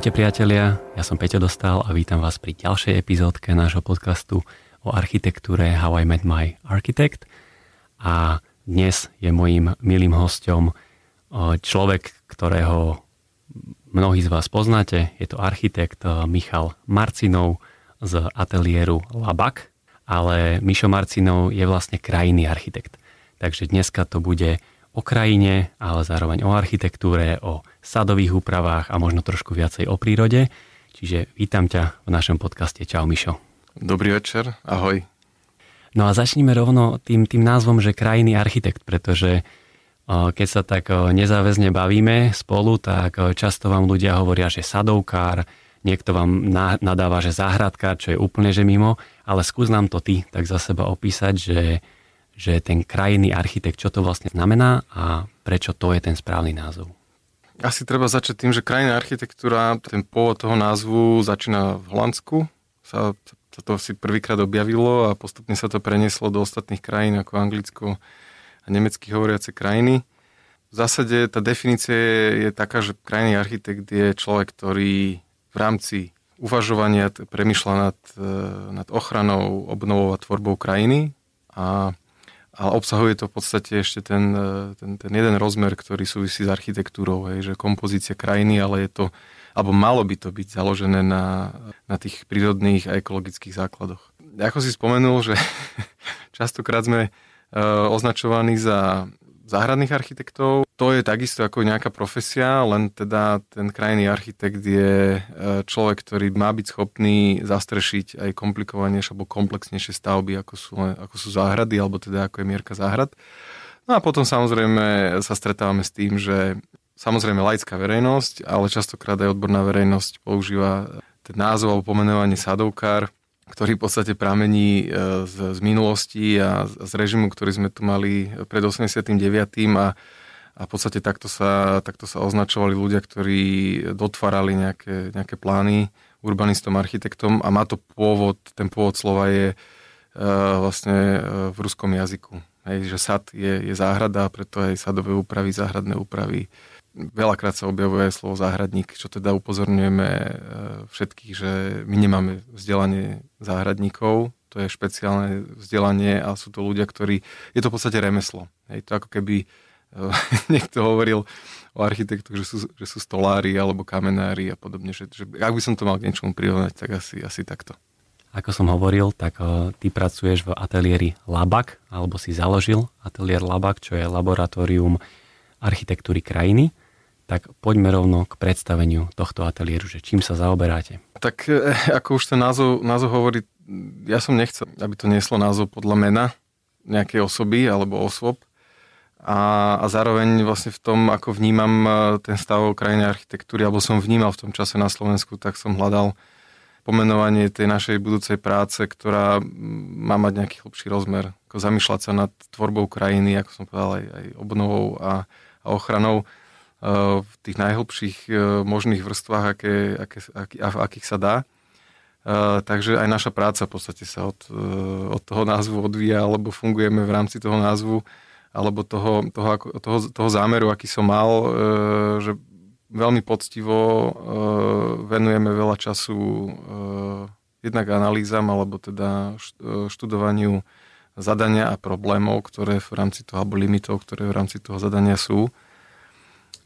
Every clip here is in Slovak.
Ahojte priatelia, ja som Peťo Dostal a vítam vás pri ďalšej epizódke nášho podcastu o architektúre How I Met My Architect. A dnes je mojím milým hostom človek, ktorého mnohí z vás poznáte. Je to architekt Michal Marcinov z ateliéru Labak. Ale Mišo Marcinov je vlastne krajinný architekt. Takže dneska to bude o krajine, ale zároveň o architektúre, o sadových úpravách a možno trošku viacej o prírode. Čiže vítam ťa v našom podcaste. Čau Mišo. Dobrý večer, ahoj. No a začníme rovno tým, tým názvom, že krajný architekt, pretože keď sa tak nezáväzne bavíme spolu, tak často vám ľudia hovoria, že sadovkár, niekto vám nadáva, že záhradkár, čo je úplne že mimo, ale skús nám to ty tak za seba opísať, že že ten krajinný architekt, čo to vlastne znamená a prečo to je ten správny názov? Asi treba začať tým, že krajinná architektúra, ten pôvod toho názvu začína v Holandsku. Sa, sa to si prvýkrát objavilo a postupne sa to prenieslo do ostatných krajín ako Anglicko a nemecky hovoriace krajiny. V zásade tá definícia je, taká, že krajný architekt je človek, ktorý v rámci uvažovania premyšľa nad, e, nad ochranou, obnovou a tvorbou krajiny a ale obsahuje to v podstate ešte ten, e, ten, ten jeden rozmer, ktorý súvisí s architektúrou, hej, že kompozícia krajiny, ale je to, alebo malo by to byť založené na, na tých prírodných a ekologických základoch. Ako si spomenul, že častokrát sme uh, označovaní za záhradných architektov. To je takisto ako nejaká profesia, len teda ten krajný architekt je e, človek, ktorý má byť schopný zastrešiť aj komplikovanejšie alebo komplexnejšie stavby, ako sú, ako sú záhrady, alebo teda ako je mierka záhrad. No a potom samozrejme sa stretávame s tým, že samozrejme laická verejnosť, ale častokrát aj odborná verejnosť používa ten názov alebo pomenovanie sadovkár, ktorý v podstate pramení e, z, z minulosti a z režimu, ktorý sme tu mali pred 89. a a v podstate takto sa, takto sa označovali ľudia, ktorí dotvárali nejaké, nejaké plány urbanistom, architektom a má to pôvod, ten pôvod slova je uh, vlastne uh, v ruskom jazyku. Hej, že sad je, je záhrada, preto aj sadové úpravy, záhradné úpravy Veľakrát sa objavuje slovo záhradník, čo teda upozorňujeme e, všetkých, že my nemáme vzdelanie záhradníkov, to je špeciálne vzdelanie a sú to ľudia, ktorí... Je to v podstate remeslo. Je to ako keby e, niekto hovoril o architektoch, že sú, že sú stolári alebo kamenári a podobne. Že, že ak by som to mal k niečomu prirovnať, tak asi, asi takto. Ako som hovoril, tak uh, ty pracuješ v ateliéri Labak, alebo si založil ateliér Labak, čo je laboratórium architektúry krajiny tak poďme rovno k predstaveniu tohto ateliéru, že čím sa zaoberáte. Tak e, ako už ten názov, názov hovorí, ja som nechcel, aby to nieslo názov podľa mena nejakej osoby alebo osôb. A, a zároveň vlastne v tom, ako vnímam e, ten stav krajiny architektúry, alebo som vnímal v tom čase na Slovensku, tak som hľadal pomenovanie tej našej budúcej práce, ktorá má mať nejaký hlbší rozmer. Ako zamýšľať sa nad tvorbou krajiny, ako som povedal, aj, aj obnovou a, a ochranou v tých najhlbších e, možných vrstvách, aké, aké, aký, akých sa dá. Uh, takže aj naša práca v podstate sa od, uh, od toho názvu odvíja, alebo fungujeme v rámci toho názvu, alebo toho, toho, toho, toho zámeru, aký som mal, že veľmi poctivo venujeme veľa času jednak analýzam, alebo teda študovaniu zadania a problémov, ktoré v rámci toho, alebo limitov, ktoré v rámci toho zadania sú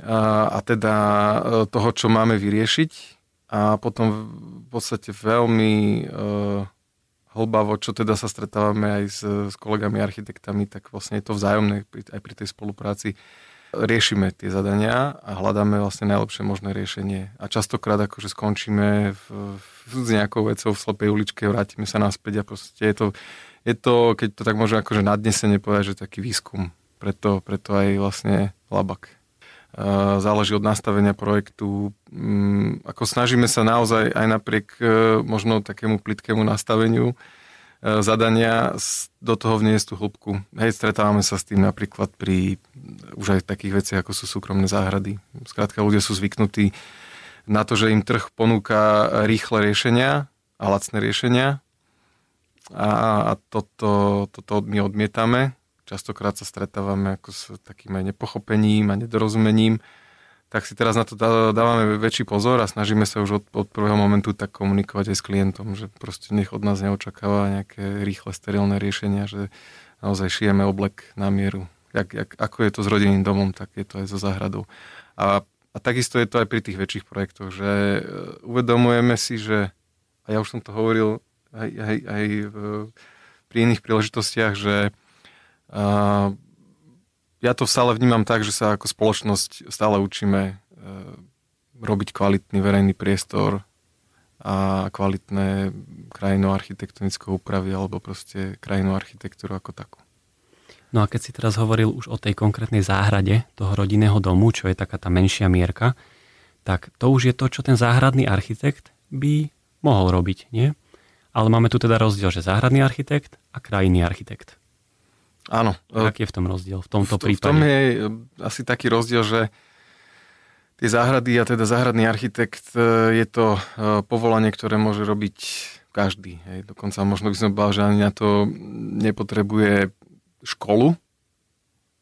a, a teda e, toho, čo máme vyriešiť a potom v podstate veľmi uh, hlbavo, čo teda sa stretávame aj s, s kolegami architektami, tak vlastne je to vzájomné aj pri tej spolupráci. Riešime tie zadania a hľadáme vlastne najlepšie možné riešenie. A častokrát akože skončíme v, v, s nejakou vecou v slepej uličke, vrátime sa naspäť a proste je to, je to keď to tak môžem akože nadnesene povedať, že taký výskum. Preto, preto aj vlastne labak záleží od nastavenia projektu. Mm, ako snažíme sa naozaj aj napriek e, možno takému plitkému nastaveniu e, zadania do toho vniesť tú hĺbku. Hej, stretávame sa s tým napríklad pri už aj takých veciach, ako sú súkromné záhrady. Skrátka, ľudia sú zvyknutí na to, že im trh ponúka rýchle riešenia a lacné riešenia a toto, toto my odmietame Častokrát sa stretávame ako s takým aj nepochopením a nedorozumením. tak si teraz na to dávame väčší pozor a snažíme sa už od, od prvého momentu tak komunikovať aj s klientom, že proste nech od nás neočakáva nejaké rýchle sterilné riešenia, že naozaj šijeme oblek na mieru. Jak, jak, ako je to s rodinným domom, tak je to aj so záhradou. A, a takisto je to aj pri tých väčších projektoch, že e, uvedomujeme si, že, a ja už som to hovoril aj, aj, aj v, pri iných príležitostiach, že ja to stále vnímam tak, že sa ako spoločnosť stále učíme e, robiť kvalitný verejný priestor a kvalitné krajinu architektonické úpravy alebo proste krajinu architektúru ako takú. No a keď si teraz hovoril už o tej konkrétnej záhrade toho rodinného domu, čo je taká tá menšia mierka, tak to už je to, čo ten záhradný architekt by mohol robiť, nie? Ale máme tu teda rozdiel, že záhradný architekt a krajinný architekt. Áno. Aký je v tom rozdiel v tomto v, prípade? V tom je e, asi taký rozdiel, že tie záhrady a teda záhradný architekt e, je to e, povolanie, ktoré môže robiť každý. Hej. Dokonca možno by som bál, že ani na to nepotrebuje školu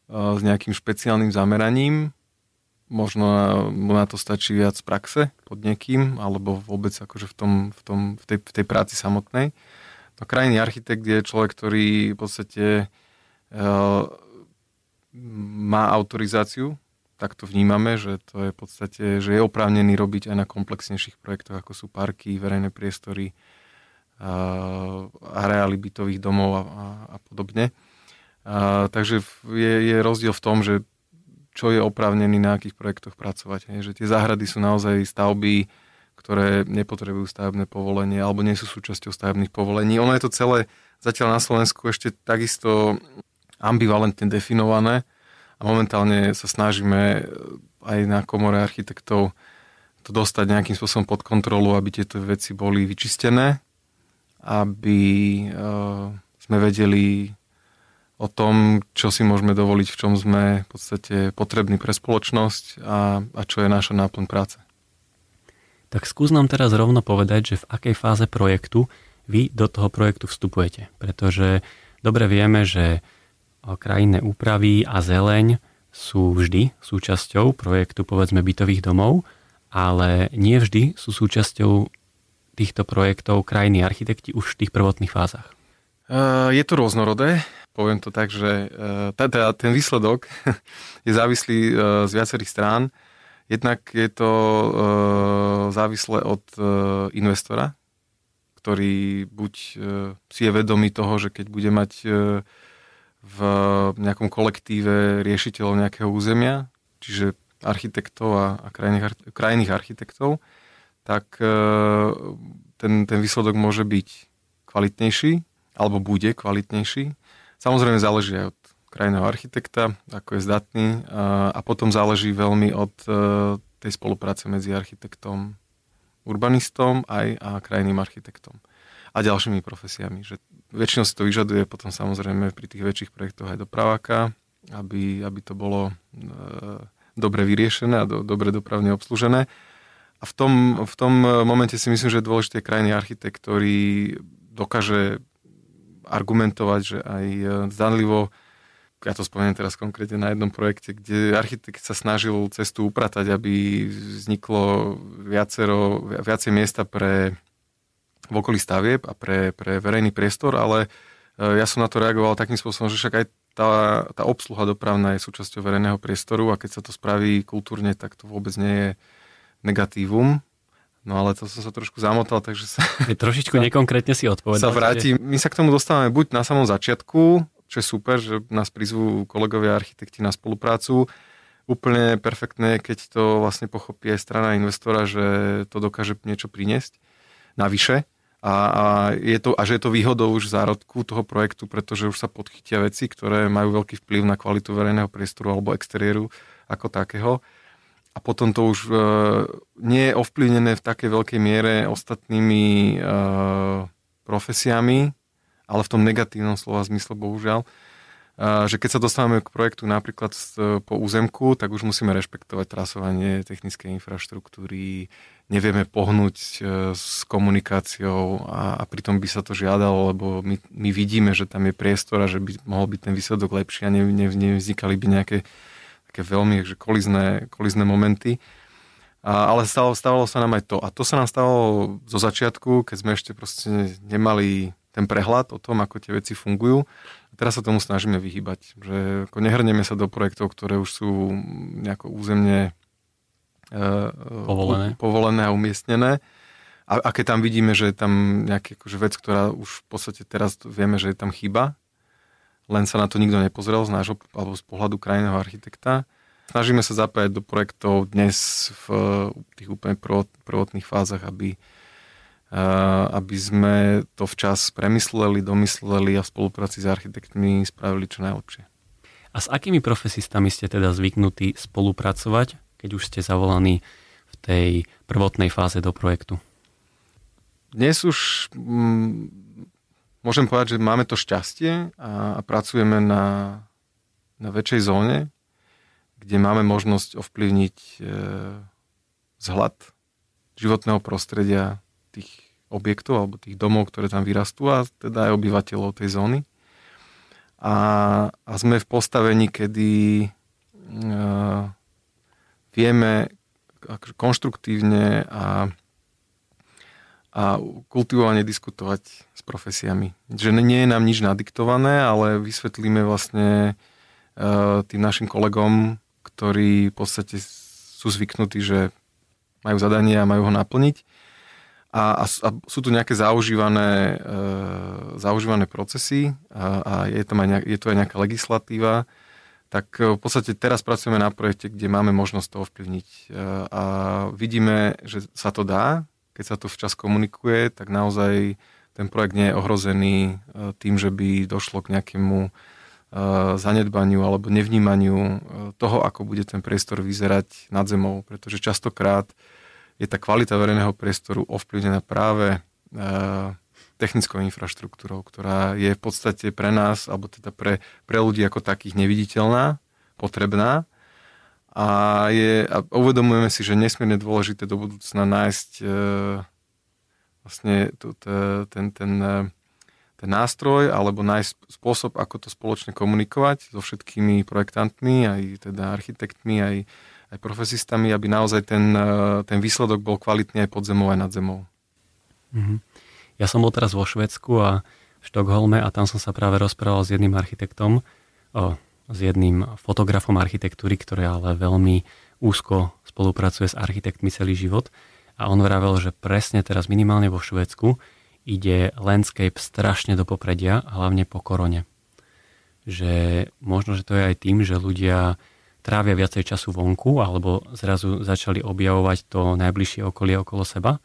s nejakým špeciálnym zameraním. Možno na to stačí viac praxe pod niekým, alebo vôbec akože v, tom, v, tom, v, tej, v tej práci samotnej. No krajný architekt je človek, ktorý v podstate Eh, má autorizáciu, tak to vnímame, že to je v podstate, že je oprávnený robiť aj na komplexnejších projektoch, ako sú parky, verejné priestory, eh, areály bytových domov a, a, a podobne. A, takže je, je rozdiel v tom, že čo je oprávnený na akých projektoch pracovať. Je, že tie záhrady sú naozaj stavby, ktoré nepotrebujú stavebné povolenie alebo nie sú súčasťou stavebných povolení. Ono je to celé zatiaľ na Slovensku ešte takisto ambivalentne definované a momentálne sa snažíme aj na komore architektov to dostať nejakým spôsobom pod kontrolu, aby tieto veci boli vyčistené, aby uh, sme vedeli o tom, čo si môžeme dovoliť, v čom sme v podstate potrební pre spoločnosť a, a čo je naša náplň práce. Tak skús nám teraz rovno povedať, že v akej fáze projektu vy do toho projektu vstupujete. Pretože dobre vieme, že krajinné úpravy a zeleň sú vždy súčasťou projektu povedzme bytových domov, ale nie vždy sú súčasťou týchto projektov krajní architekti už v tých prvotných fázach. Je to rôznorodé. Poviem to tak, že teda ten výsledok je závislý e, z viacerých strán. Jednak je to e, závislé od e, investora, ktorý buď si je vedomý toho, že keď bude mať v nejakom kolektíve riešiteľov nejakého územia, čiže architektov a, a krajných, krajných architektov, tak e, ten, ten výsledok môže byť kvalitnejší, alebo bude kvalitnejší. Samozrejme záleží aj od krajného architekta, ako je zdatný a, a potom záleží veľmi od e, tej spolupráce medzi architektom, urbanistom aj a krajným architektom a ďalšími profesiami. Že Väčšinou si to vyžaduje potom samozrejme pri tých väčších projektoch aj dopraváka, aby, aby to bolo e, dobre vyriešené a do, dobre dopravne obslužené. A v tom, v tom momente si myslím, že je dôležitý krajný architekt, ktorý dokáže argumentovať, že aj e, zdanlivo, ja to spomeniem teraz konkrétne na jednom projekte, kde architekt sa snažil cestu upratať, aby vzniklo viacero, viacej miesta pre v okolí stavieb a pre, pre verejný priestor, ale e, ja som na to reagoval takým spôsobom, že však aj tá, tá obsluha dopravná je súčasťou verejného priestoru a keď sa to spraví kultúrne, tak to vôbec nie je negatívum. No ale to som sa trošku zamotal, takže sa... Je trošičku nekonkrétne si odpovedal. Sa vrátim. My sa k tomu dostávame buď na samom začiatku, čo je super, že nás prizvú kolegovia architekti na spoluprácu. Úplne perfektné, keď to vlastne pochopí aj strana investora, že to dokáže niečo priniesť navyše a, a, je to, a že je to výhodou už zárodku toho projektu, pretože už sa podchytia veci, ktoré majú veľký vplyv na kvalitu verejného priestoru alebo exteriéru ako takého. A potom to už e, nie je ovplyvnené v takej veľkej miere ostatnými e, profesiami, ale v tom negatívnom slova zmysle bohužiaľ že keď sa dostávame k projektu napríklad po územku, tak už musíme rešpektovať trasovanie technickej infraštruktúry, nevieme pohnúť e, s komunikáciou a, a pritom by sa to žiadalo, lebo my, my vidíme, že tam je priestor a že by mohol byť ten výsledok lepší a ne, ne, nevznikali by nejaké také veľmi že kolizné, kolizné momenty. A, ale stalo, stávalo sa nám aj to. A to sa nám stalo zo začiatku, keď sme ešte proste nemali ten prehľad o tom, ako tie veci fungujú. A teraz sa tomu snažíme vyhybať. Že ako nehrneme sa do projektov, ktoré už sú nejako územne uh, povolené. povolené a umiestnené. A, a keď tam vidíme, že je tam nejaká akože vec, ktorá už v podstate teraz vieme, že je tam chyba, len sa na to nikto nepozrel z nášho, alebo z pohľadu krajného architekta. Snažíme sa zapájať do projektov dnes v tých úplne prvotných fázach, aby, aby sme to včas premysleli, domysleli a v spolupráci s architektmi spravili čo najlepšie. A s akými profesistami ste teda zvyknutí spolupracovať, keď už ste zavolaní v tej prvotnej fáze do projektu? Dnes už m, mm, môžem povedať, že máme to šťastie a, a pracujeme na, na väčšej zóne, kde máme možnosť ovplyvniť e, vzhľad životného prostredia tých objektov alebo tých domov, ktoré tam vyrastú a teda aj obyvateľov tej zóny. A, a sme v postavení, kedy uh, vieme konštruktívne a, a kultivovane diskutovať s profesiami. Že nie je nám nič nadiktované, ale vysvetlíme vlastne uh, tým našim kolegom, ktorí v podstate sú zvyknutí, že majú zadanie a majú ho naplniť, a, a, a sú tu nejaké zaužívané, e, zaužívané procesy a, a je, tam aj nejak, je tu aj nejaká legislatíva, tak e, v podstate teraz pracujeme na projekte, kde máme možnosť to ovplyvniť. E, a vidíme, že sa to dá, keď sa to včas komunikuje, tak naozaj ten projekt nie je ohrozený e, tým, že by došlo k nejakému zanedbaniu alebo nevnímaniu toho, ako bude ten priestor vyzerať nad zemou, pretože častokrát je tá kvalita verejného priestoru ovplyvnená práve e, technickou infraštruktúrou, ktorá je v podstate pre nás, alebo teda pre, pre ľudí ako takých neviditeľná, potrebná. A, je, a uvedomujeme si, že nesmierne dôležité do budúcna nájsť e, vlastne tu, te, ten, ten, e, ten nástroj alebo nájsť spôsob, ako to spoločne komunikovať so všetkými projektantmi, aj teda architektmi, aj, aj profesistami, aby naozaj ten, eh, ten výsledok bol kvalitný aj pod zemou, aj nad zemou. Mm-hmm. Ja som bol teraz vo Švedsku a v Štokholme a tam som sa práve rozprával s jedným architektom, o, s jedným fotografom architektúry, ktorý ale veľmi úzko spolupracuje s architektmi celý život. A on vravel, že presne teraz minimálne vo Švedsku ide landscape strašne do popredia, hlavne po korone. Že možno, že to je aj tým, že ľudia trávia viacej času vonku alebo zrazu začali objavovať to najbližšie okolie okolo seba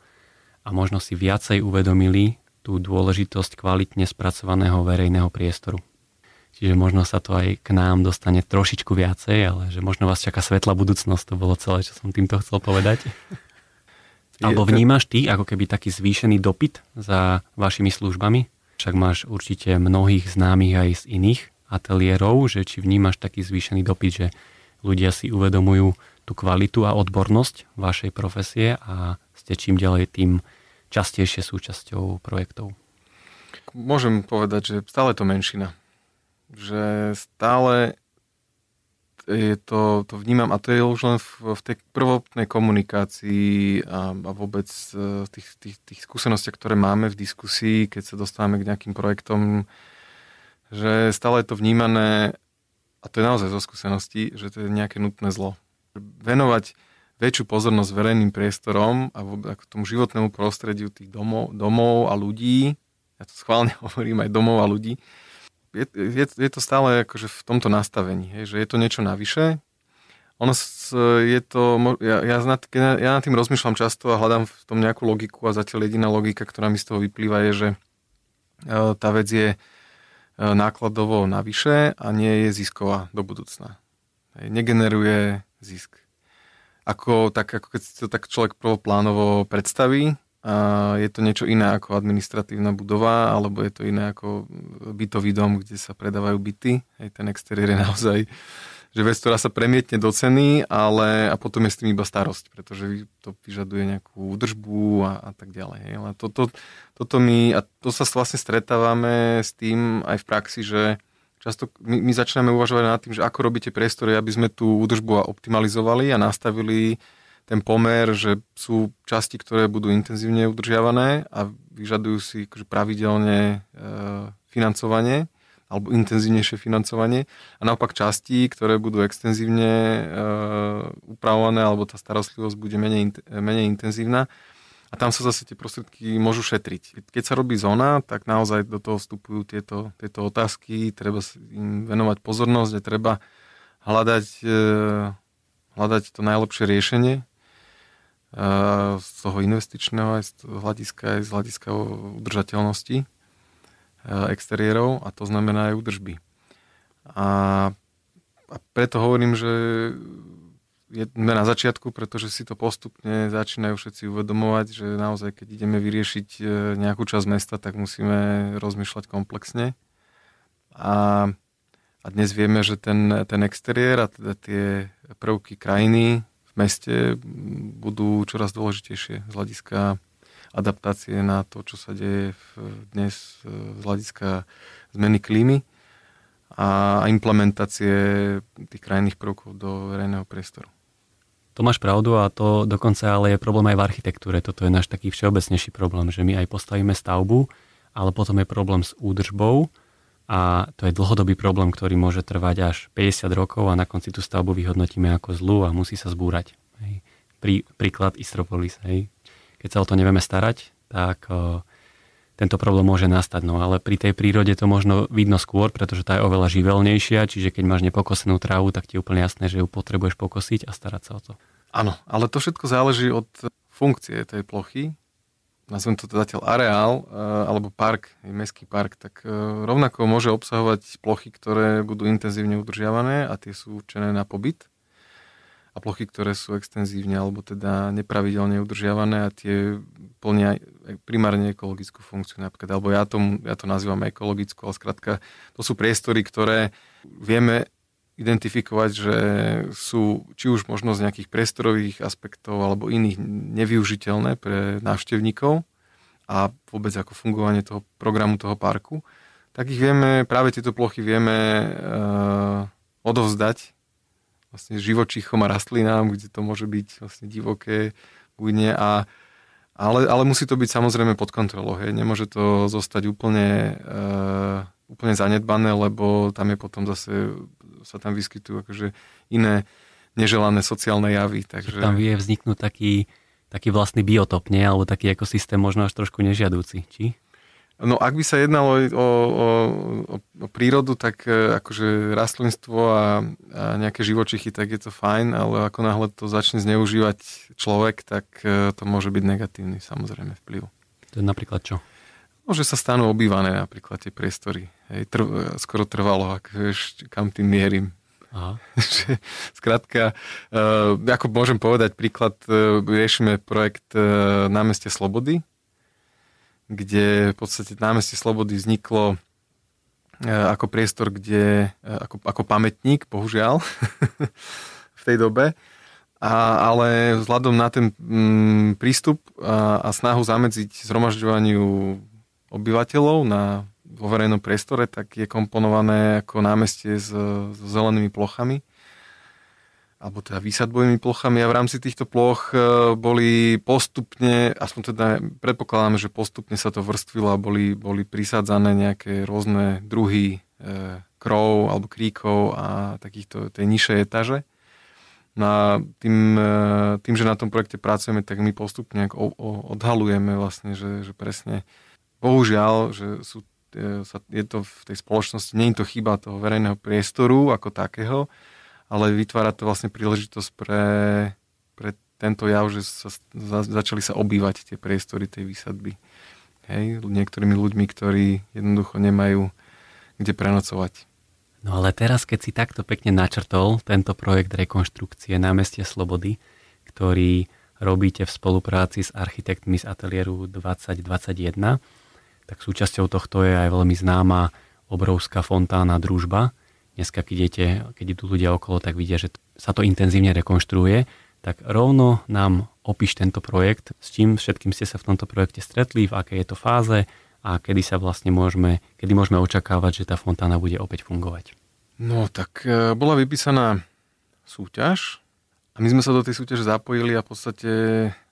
a možno si viacej uvedomili tú dôležitosť kvalitne spracovaného verejného priestoru. Čiže možno sa to aj k nám dostane trošičku viacej, ale že možno vás čaká svetla budúcnosť, to bolo celé, čo som týmto chcel povedať. Alebo vnímaš ty ako keby taký zvýšený dopyt za vašimi službami? Však máš určite mnohých známych aj z iných ateliérov, že či vnímaš taký zvýšený dopyt, že ľudia si uvedomujú tú kvalitu a odbornosť vašej profesie a ste čím ďalej tým častejšie súčasťou projektov. Môžem povedať, že stále to menšina. Že stále je to, to vnímam, a to je už len v, v tej prvotnej komunikácii a, a vôbec e, tých, tých, tých skúsenostiach, ktoré máme v diskusii, keď sa dostávame k nejakým projektom, že stále je to vnímané a to je naozaj zo skúsenosti, že to je nejaké nutné zlo. Venovať väčšiu pozornosť verejným priestorom a ako tomu životnému prostrediu tých domov, domov a ľudí, ja to schválne hovorím aj domov a ľudí, je, je, je to stále akože v tomto nastavení, hej, že je to niečo navyše. Ono je to, ja, ja, nad, ja nad tým rozmýšľam často a hľadám v tom nejakú logiku a zatiaľ jediná logika, ktorá mi z toho vyplýva je, že e, tá vec je nákladovo navyše a nie je zisková do budúcna. Negeneruje zisk. Ako, tak, ako keď si to tak človek prvoplánovo predstaví, a je to niečo iné ako administratívna budova, alebo je to iné ako bytový dom, kde sa predávajú byty. Hej, ten exteriér je naozaj že vec, ktorá sa premietne do ceny, ale a potom je s tým iba starosť, pretože to vyžaduje nejakú údržbu a, a tak ďalej. Hej. Ale toto, toto my, a to sa vlastne stretávame s tým aj v praxi, že často my, my začíname uvažovať nad tým, že ako robíte priestory, aby sme tú údržbu optimalizovali a nastavili ten pomer, že sú časti, ktoré budú intenzívne udržiavané a vyžadujú si akože pravidelne e, financovanie alebo intenzívnejšie financovanie. A naopak časti, ktoré budú extenzívne e, upravované alebo tá starostlivosť bude menej, menej intenzívna. A tam sa zase tie prostriedky môžu šetriť. Keď sa robí zóna, tak naozaj do toho vstupujú tieto, tieto otázky, treba im venovať pozornosť a treba hľadať, e, hľadať to najlepšie riešenie e, z toho investičného aj z hľadiska, aj z hľadiska udržateľnosti exteriérov a to znamená aj údržby. A, a preto hovorím, že sme na začiatku, pretože si to postupne začínajú všetci uvedomovať, že naozaj, keď ideme vyriešiť e, nejakú časť mesta, tak musíme rozmýšľať komplexne. A, a dnes vieme, že ten, ten exteriér a teda tie prvky krajiny v meste budú čoraz dôležitejšie z hľadiska adaptácie na to, čo sa deje v, dnes e, z hľadiska zmeny klímy a implementácie tých krajných prvkov do verejného priestoru. To máš pravdu a to dokonca ale je problém aj v architektúre. Toto je náš taký všeobecnejší problém, že my aj postavíme stavbu, ale potom je problém s údržbou a to je dlhodobý problém, ktorý môže trvať až 50 rokov a na konci tú stavbu vyhodnotíme ako zlú a musí sa zbúrať. Hej. Prí, príklad Istropolis. Hej. Keď sa o to nevieme starať, tak tento problém môže nastať. No ale pri tej prírode to možno vidno skôr, pretože tá je oveľa živelnejšia, čiže keď máš nepokosenú trávu, tak ti je úplne jasné, že ju potrebuješ pokosiť a starať sa o to. Áno, ale to všetko záleží od funkcie tej plochy. Nazvem to teda zatiaľ areál eh, alebo park, mestský park, tak eh, rovnako môže obsahovať plochy, ktoré budú intenzívne udržiavané a tie sú určené na pobyt a plochy, ktoré sú extenzívne alebo teda nepravidelne udržiavané a tie plnia primárne ekologickú funkciu napríklad, alebo ja, tomu, ja to nazývam ekologickú, ale skrátka to sú priestory, ktoré vieme identifikovať, že sú či už možno z nejakých priestorových aspektov alebo iných nevyužiteľné pre návštevníkov a vôbec ako fungovanie toho programu toho parku, tak ich vieme, práve tieto plochy vieme uh, odovzdať vlastne živočíchom a rastlinám, kde to môže byť vlastne divoké, bujne a ale, ale musí to byť samozrejme pod kontrolou. Hej. Nemôže to zostať úplne, uh, úplne zanedbané, lebo tam je potom zase sa tam vyskytujú akože iné neželané sociálne javy. Takže... Tam vie vzniknúť taký, taký vlastný biotop, nie? Alebo taký ekosystém možno až trošku nežiadúci, či? No ak by sa jednalo o, o, o, prírodu, tak e, akože rastlinstvo a, a nejaké živočichy, tak je to fajn, ale ako náhle to začne zneužívať človek, tak e, to môže byť negatívny samozrejme vplyv. To je napríklad čo? Môže sa stanú obývané napríklad tie priestory. Hej, trv, skoro trvalo, ak vieš, kam tým mierim. Aha. Skrátka, uh, ako môžem povedať príklad, uh, riešime projekt uh, námestie Slobody, kde v podstate námestie Slobody vzniklo e, ako priestor, kde, e, ako, ako pamätník, bohužiaľ, v tej dobe. A, ale vzhľadom na ten mm, prístup a, a snahu zamedziť zhromažďovaniu obyvateľov na, vo verejnom priestore, tak je komponované ako námestie s, s zelenými plochami alebo teda výsadbovými plochami a v rámci týchto ploch e, boli postupne, aspoň teda predpokladáme, že postupne sa to vrstvilo a boli, boli prisádzané nejaké rôzne druhy e, krov alebo kríkov a takýchto tej nižšej etaže. No a tým, e, tým, že na tom projekte pracujeme, tak my postupne o, o, odhalujeme vlastne, že, že presne bohužiaľ, že sú, e, sa, je to v tej spoločnosti, nie je to chyba toho verejného priestoru ako takého, ale vytvára to vlastne príležitosť pre, pre tento jav, že sa, za, začali sa obývať tie priestory tej výsadby. Hej, niektorými ľuďmi, ktorí jednoducho nemajú kde prenocovať. No ale teraz, keď si takto pekne načrtol tento projekt rekonštrukcie námestia Slobody, ktorý robíte v spolupráci s architektmi z ateliéru 2021, tak súčasťou tohto je aj veľmi známa obrovská fontána Družba, dneska, keď, idete, keď idú ľudia okolo, tak vidia, že sa to intenzívne rekonštruuje, tak rovno nám opíš tento projekt, s čím všetkým ste sa v tomto projekte stretli, v akej je to fáze? A kedy sa vlastne môžeme, kedy môžeme očakávať, že tá fontána bude opäť fungovať? No tak e, bola vypísaná súťaž a my sme sa do tej súťaže zapojili a v podstate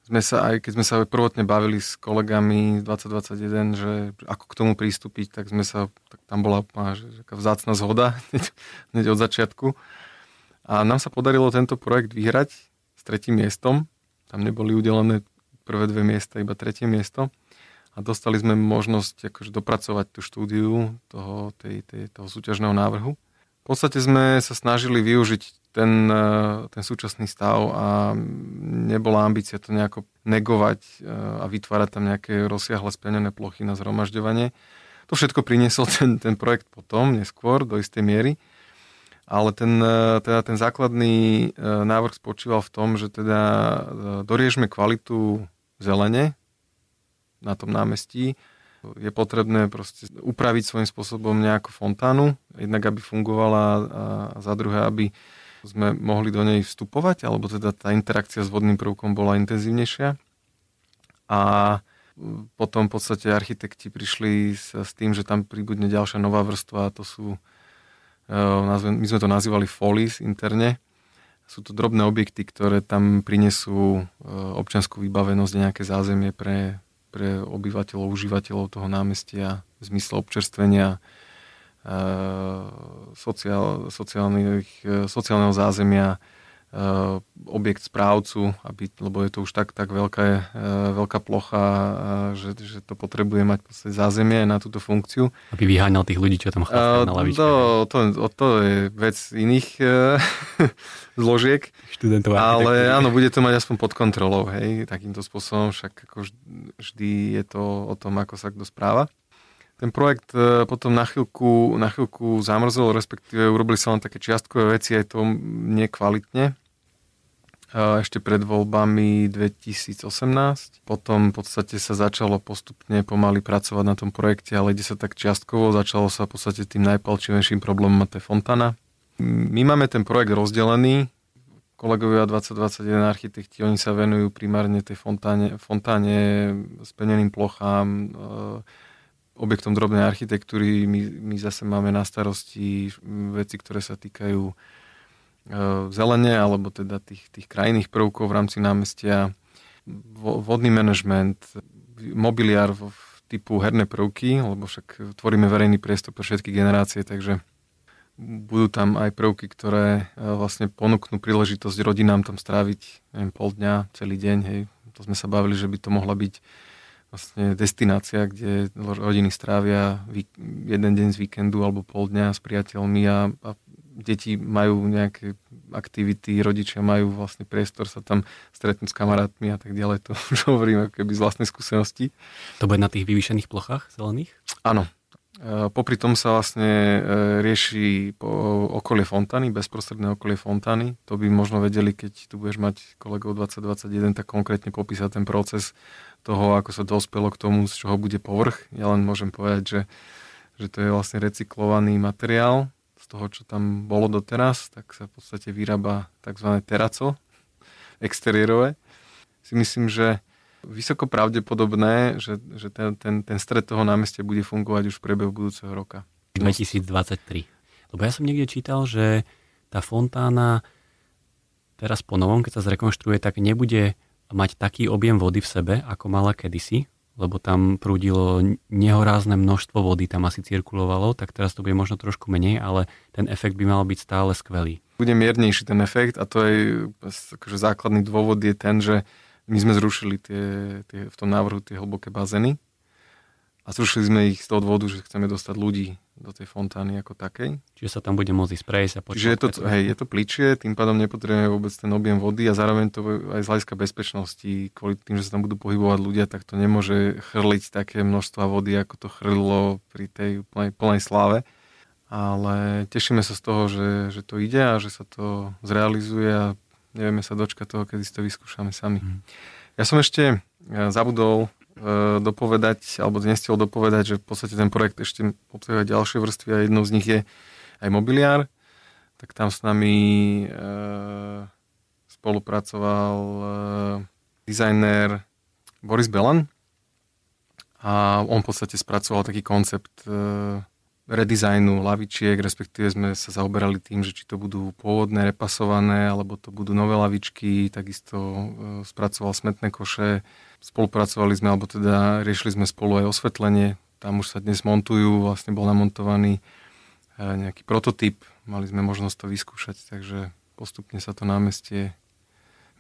sme sa aj, keď sme sa prvotne bavili s kolegami 2021, že ako k tomu pristúpiť, tak sme sa, tak tam bola úplná že vzácna zhoda hneď od začiatku. A nám sa podarilo tento projekt vyhrať s tretím miestom. Tam neboli udelené prvé dve miesta, iba tretie miesto. A dostali sme možnosť akože dopracovať tú štúdiu toho, tej, tej, toho súťažného návrhu. V podstate sme sa snažili využiť ten, e, ten súčasný stav a nebola ambícia to nejako negovať e, a vytvárať tam nejaké rozsiahle splnené plochy na zhromažďovanie. To všetko priniesol ten, ten projekt potom, neskôr, do istej miery. Ale ten, e, teda ten základný návrh spočíval v tom, že teda doriežme kvalitu zelene na tom námestí. Je potrebné proste upraviť svojím spôsobom nejakú fontánu, jednak aby fungovala a za druhé, aby sme mohli do nej vstupovať, alebo teda tá interakcia s vodným prvkom bola intenzívnejšia. A potom v podstate architekti prišli s, s tým, že tam pribudne ďalšia nová vrstva a to sú, e, my sme to nazývali folies interne. Sú to drobné objekty, ktoré tam prinesú e, občanskú vybavenosť a nejaké zázemie pre, pre obyvateľov, užívateľov toho námestia v zmysle občerstvenia, sociál, sociálneho zázemia, objekt správcu, aby, lebo je to už tak, tak veľká, veľká plocha, že, že to potrebuje mať zázemie na túto funkciu. Aby vyháňal tých ľudí, čo tam chlastajú na lavičke. To, to, to je vec iných zložiek. Študentov Ale áno, bude to mať aspoň pod kontrolou, hej, takýmto spôsobom, však ako vždy je to o tom, ako sa kto správa. Ten projekt e, potom na chvíľku, na chvíľku zamrzol, respektíve urobili sa len také čiastkové veci, aj to nekvalitne. E, ešte pred voľbami 2018. Potom v podstate sa začalo postupne pomaly pracovať na tom projekte, ale ide sa tak čiastkovo. Začalo sa v podstate tým najpalčivejším problémom to je fontana. My máme ten projekt rozdelený. Kolegovia 2021 architekti, oni sa venujú primárne tej fontáne, fontáne speneným plochám, e, objektom drobnej architektúry. My, my zase máme na starosti veci, ktoré sa týkajú e, zelene, alebo teda tých, tých krajných prvkov v rámci námestia, vodný manažment, mobiliár typu herné prvky, lebo však tvoríme verejný priestor pre všetky generácie, takže budú tam aj prvky, ktoré e, vlastne ponúknú príležitosť rodinám tam stráviť neviem, pol dňa, celý deň. Hej. To sme sa bavili, že by to mohla byť vlastne destinácia, kde rodiny strávia jeden deň z víkendu alebo pol dňa s priateľmi a, a deti majú nejaké aktivity, rodičia majú vlastne priestor sa tam stretnúť s kamarátmi a tak ďalej. To už hovorím ako keby z vlastnej skúsenosti. To bude na tých vyvýšených plochách zelených? Áno. E, popri tom sa vlastne e, rieši okolie fontány, bezprostredné okolie fontány. To by možno vedeli, keď tu budeš mať kolegov 2021, tak konkrétne popísať ten proces toho, ako sa dospelo k tomu, z čoho bude povrch. Ja len môžem povedať, že, že to je vlastne recyklovaný materiál z toho, čo tam bolo doteraz, tak sa v podstate vyrába tzv. teraco exteriérové. Si myslím, že vysoko pravdepodobné, že, že ten, ten, ten stred toho námestia bude fungovať už v priebehu budúceho roka. 2023. Lebo ja som niekde čítal, že tá fontána teraz po novom, keď sa zrekonštruuje, tak nebude mať taký objem vody v sebe, ako mala kedysi, lebo tam prúdilo nehorázne množstvo vody, tam asi cirkulovalo, tak teraz to bude možno trošku menej, ale ten efekt by mal byť stále skvelý. Bude miernejší ten efekt a to je akože základný dôvod je ten, že my sme zrušili tie, tie, v tom návrhu tie hlboké bazény a zrušili sme ich z toho dôvodu, že chceme dostať ľudí do tej fontány ako takej. Čiže sa tam bude môcť sprejsť a počúvať. Čiže je to, hej, je to pličie, tým pádom nepotrebujeme vôbec ten objem vody a zároveň to aj z hľadiska bezpečnosti, kvôli tým, že sa tam budú pohybovať ľudia, tak to nemôže chrliť také množstva vody, ako to chrlilo pri tej plnej, plnej sláve. Ale tešíme sa z toho, že, že to ide a že sa to zrealizuje a nevieme sa dočkať toho, kedy si to vyskúšame sami. Mm. Ja som ešte e, zabudol E, dopovedať, alebo dnes chcel dopovedať, že v podstate ten projekt ešte obsahuje ďalšie vrstvy a jednou z nich je aj mobiliár. Tak tam s nami e, spolupracoval e, dizajner Boris Belan a a on v podstate spracoval taký koncept e, redesignu lavičiek, respektíve sme sa zaoberali tým, že či to budú pôvodné repasované, alebo to budú nové lavičky, takisto e, spracoval smetné koše, spolupracovali sme, alebo teda riešili sme spolu aj osvetlenie, tam už sa dnes montujú, vlastne bol namontovaný e, nejaký prototyp, mali sme možnosť to vyskúšať, takže postupne sa to námestie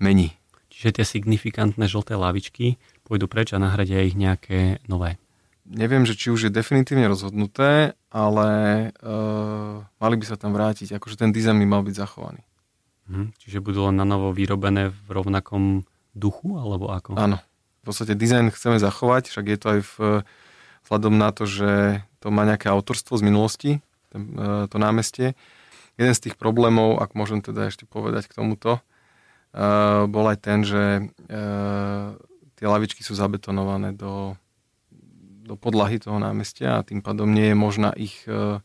mení. Čiže tie signifikantné žlté lavičky pôjdu preč a nahradia ich nejaké nové. Neviem, že či už je definitívne rozhodnuté, ale uh, mali by sa tam vrátiť. Akože ten dizajn by mal byť zachovaný. Hm, čiže budú len na novo vyrobené v rovnakom duchu, alebo ako? Áno. V podstate dizajn chceme zachovať, však je to aj v, vzhľadom na to, že to má nejaké autorstvo z minulosti, ten, uh, to námestie. Jeden z tých problémov, ak môžem teda ešte povedať k tomuto, uh, bol aj ten, že uh, tie lavičky sú zabetonované do, do podlahy toho námestia a tým pádom nie je možná ich uh,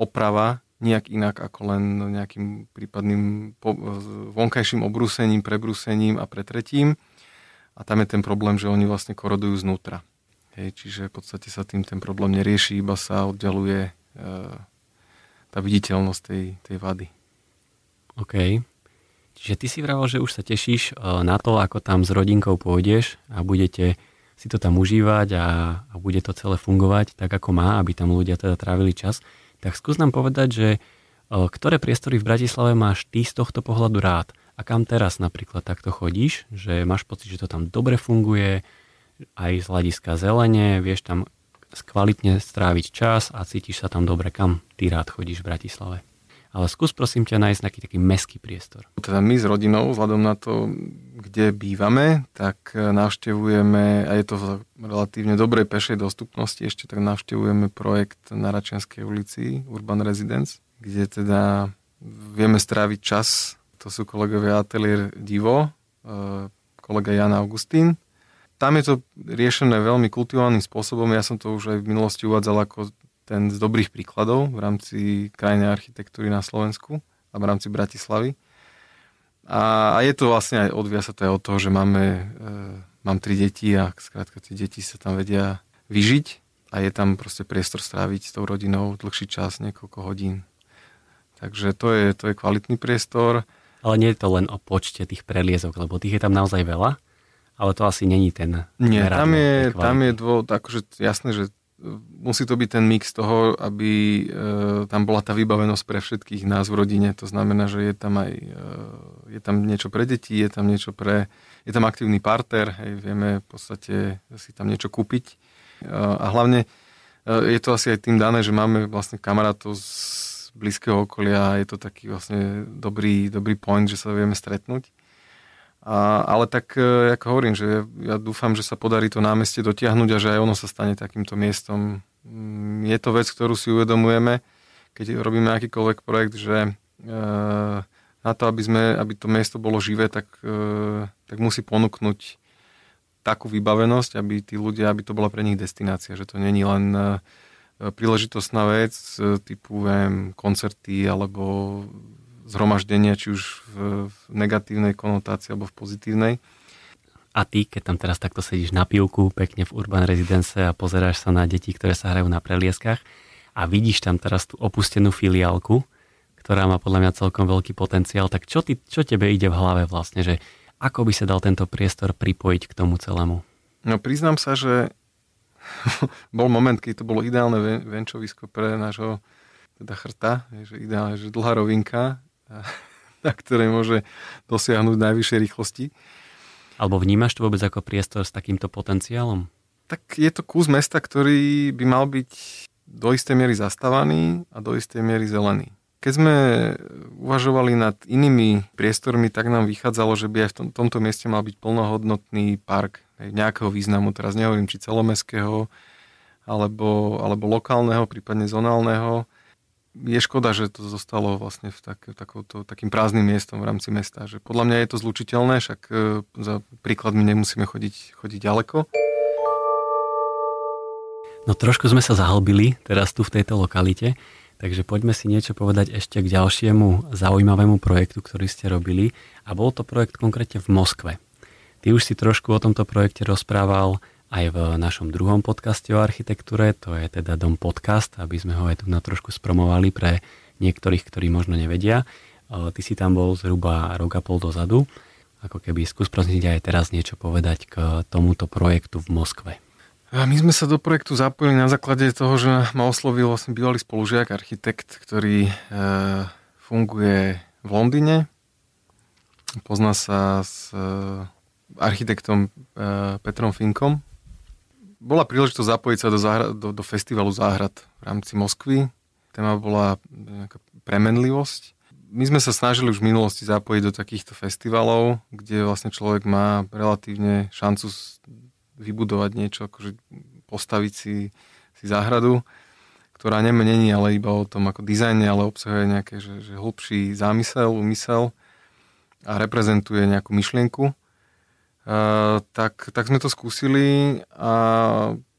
oprava nejak inak ako len nejakým prípadným vonkajším obrúsením, prebrúsením a pretretím. A tam je ten problém, že oni vlastne korodujú znútra. Hej, čiže v podstate sa tým ten problém nerieši, iba sa oddialuje uh, tá viditeľnosť tej, tej vady. OK. Čiže ty si vravel, že už sa tešíš e, na to, ako tam s rodinkou pôjdeš a budete si to tam užívať a, a bude to celé fungovať tak, ako má, aby tam ľudia teda trávili čas. Tak skús nám povedať, že e, ktoré priestory v Bratislave máš ty z tohto pohľadu rád a kam teraz napríklad takto chodíš, že máš pocit, že to tam dobre funguje, aj z hľadiska zelene, vieš tam kvalitne stráviť čas a cítiš sa tam dobre, kam ty rád chodíš v Bratislave. Ale skús prosím ťa nájsť nejaký taký meský priestor. Teda my s rodinou, vzhľadom na to, kde bývame, tak navštevujeme, a je to v relatívne dobrej pešej dostupnosti, ešte tak navštevujeme projekt na Račianskej ulici Urban Residence, kde teda vieme stráviť čas. To sú kolegovia Atelier Divo, e, kolega Jan Augustín, tam je to riešené veľmi kultivovaným spôsobom. Ja som to už aj v minulosti uvádzal ako ten z dobrých príkladov v rámci krajnej architektúry na Slovensku a v rámci Bratislavy. A, a je to vlastne aj, odvia sa to aj od toho, že máme, e, mám tri deti a skrátka tie deti sa tam vedia vyžiť a je tam proste priestor stráviť s tou rodinou dlhší čas, niekoľko hodín. Takže to je, to je kvalitný priestor. Ale nie je to len o počte tých preliezok, lebo tých je tam naozaj veľa ale to asi není ten... Nie, tam je, tam je dvo, akože jasné, že musí to byť ten mix toho, aby e, tam bola tá vybavenosť pre všetkých nás v rodine. To znamená, že je tam aj e, je tam niečo pre deti, je tam niečo pre... Je tam aktívny parter, hej, vieme v podstate si tam niečo kúpiť. E, a hlavne je to asi aj tým dané, že máme vlastne kamarátov z blízkeho okolia a je to taký vlastne dobrý, dobrý point, že sa vieme stretnúť. A, ale tak, e, ako hovorím, že ja dúfam, že sa podarí to námestie dotiahnuť a že aj ono sa stane takýmto miestom. Mm, je to vec, ktorú si uvedomujeme, keď robíme akýkoľvek projekt, že e, na to, aby, sme, aby to miesto bolo živé, tak, e, tak musí ponúknuť takú vybavenosť, aby tí ľudia, aby to bola pre nich destinácia, že to není len príležitostná vec typu viem, koncerty alebo zhromaždenia, či už v, v negatívnej konotácii alebo v pozitívnej. A ty, keď tam teraz takto sedíš na pivku, pekne v Urban Residence a pozeráš sa na deti, ktoré sa hrajú na prelieskach a vidíš tam teraz tú opustenú filiálku, ktorá má podľa mňa celkom veľký potenciál, tak čo, ty, čo tebe ide v hlave vlastne, že ako by sa dal tento priestor pripojiť k tomu celému? No priznám sa, že bol moment, keď to bolo ideálne venčovisko pre nášho teda chrta, že ideálne, že dlhá rovinka na ktorej môže dosiahnuť najvyššie rýchlosti. Alebo vnímaš to vôbec ako priestor s takýmto potenciálom? Tak je to kus mesta, ktorý by mal byť do istej miery zastávaný a do istej miery zelený. Keď sme uvažovali nad inými priestormi, tak nám vychádzalo, že by aj v tom, tomto mieste mal byť plnohodnotný park nejakého významu. Teraz nehovorím, či celomestského, alebo, alebo lokálneho, prípadne zonálneho je škoda, že to zostalo vlastne v tak, takouto, takým prázdnym miestom v rámci mesta. Že podľa mňa je to zlučiteľné, však e, za príklad my nemusíme chodiť, chodiť ďaleko. No trošku sme sa zahlbili teraz tu v tejto lokalite, takže poďme si niečo povedať ešte k ďalšiemu zaujímavému projektu, ktorý ste robili. A bol to projekt konkrétne v Moskve. Ty už si trošku o tomto projekte rozprával aj v našom druhom podcaste o architektúre, to je teda Dom Podcast, aby sme ho aj tu na trošku spromovali pre niektorých, ktorí možno nevedia. Ty si tam bol zhruba rok a pol dozadu. Ako keby skús prosím aj teraz niečo povedať k tomuto projektu v Moskve. My sme sa do projektu zapojili na základe toho, že ma oslovil vlastne bývalý spolužiak, architekt, ktorý e, funguje v Londýne. Pozná sa s e, architektom e, Petrom Finkom. Bola príležitosť zapojiť sa do, záhra, do, do festivalu záhrad v rámci Moskvy. Téma bola e, premenlivosť. My sme sa snažili už v minulosti zapojiť do takýchto festivalov, kde vlastne človek má relatívne šancu vybudovať niečo, akože postaviť si, si záhradu, ktorá není ale iba o tom ako dizajne, ale obsahuje nejaké že, že hlbší zámysel, úmysel a reprezentuje nejakú myšlienku. Tak, tak sme to skúsili a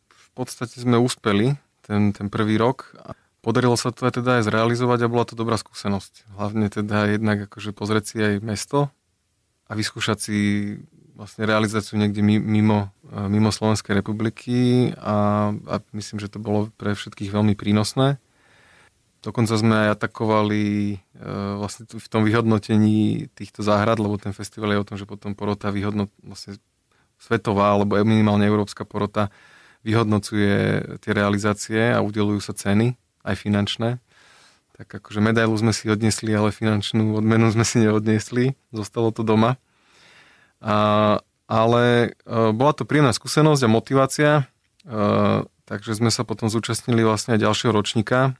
v podstate sme uspeli ten, ten prvý rok. Podarilo sa to aj teda aj zrealizovať a bola to dobrá skúsenosť. Hlavne teda jednak akože pozrieť si aj mesto a vyskúšať si vlastne realizáciu niekde mimo, e, mimo Slovenskej republiky a, a myslím, že to bolo pre všetkých veľmi prínosné. Dokonca sme aj atakovali e, vlastne v tom vyhodnotení týchto záhrad, lebo ten festival je o tom, že potom porota vyhodnot, vlastne svetová alebo minimálne európska porota vyhodnocuje tie realizácie a udelujú sa ceny, aj finančné. Tak akože medailu sme si odnesli, ale finančnú odmenu sme si neodniesli. Zostalo to doma. A, ale e, bola to príjemná skúsenosť a motivácia, e, takže sme sa potom zúčastnili vlastne aj ďalšieho ročníka.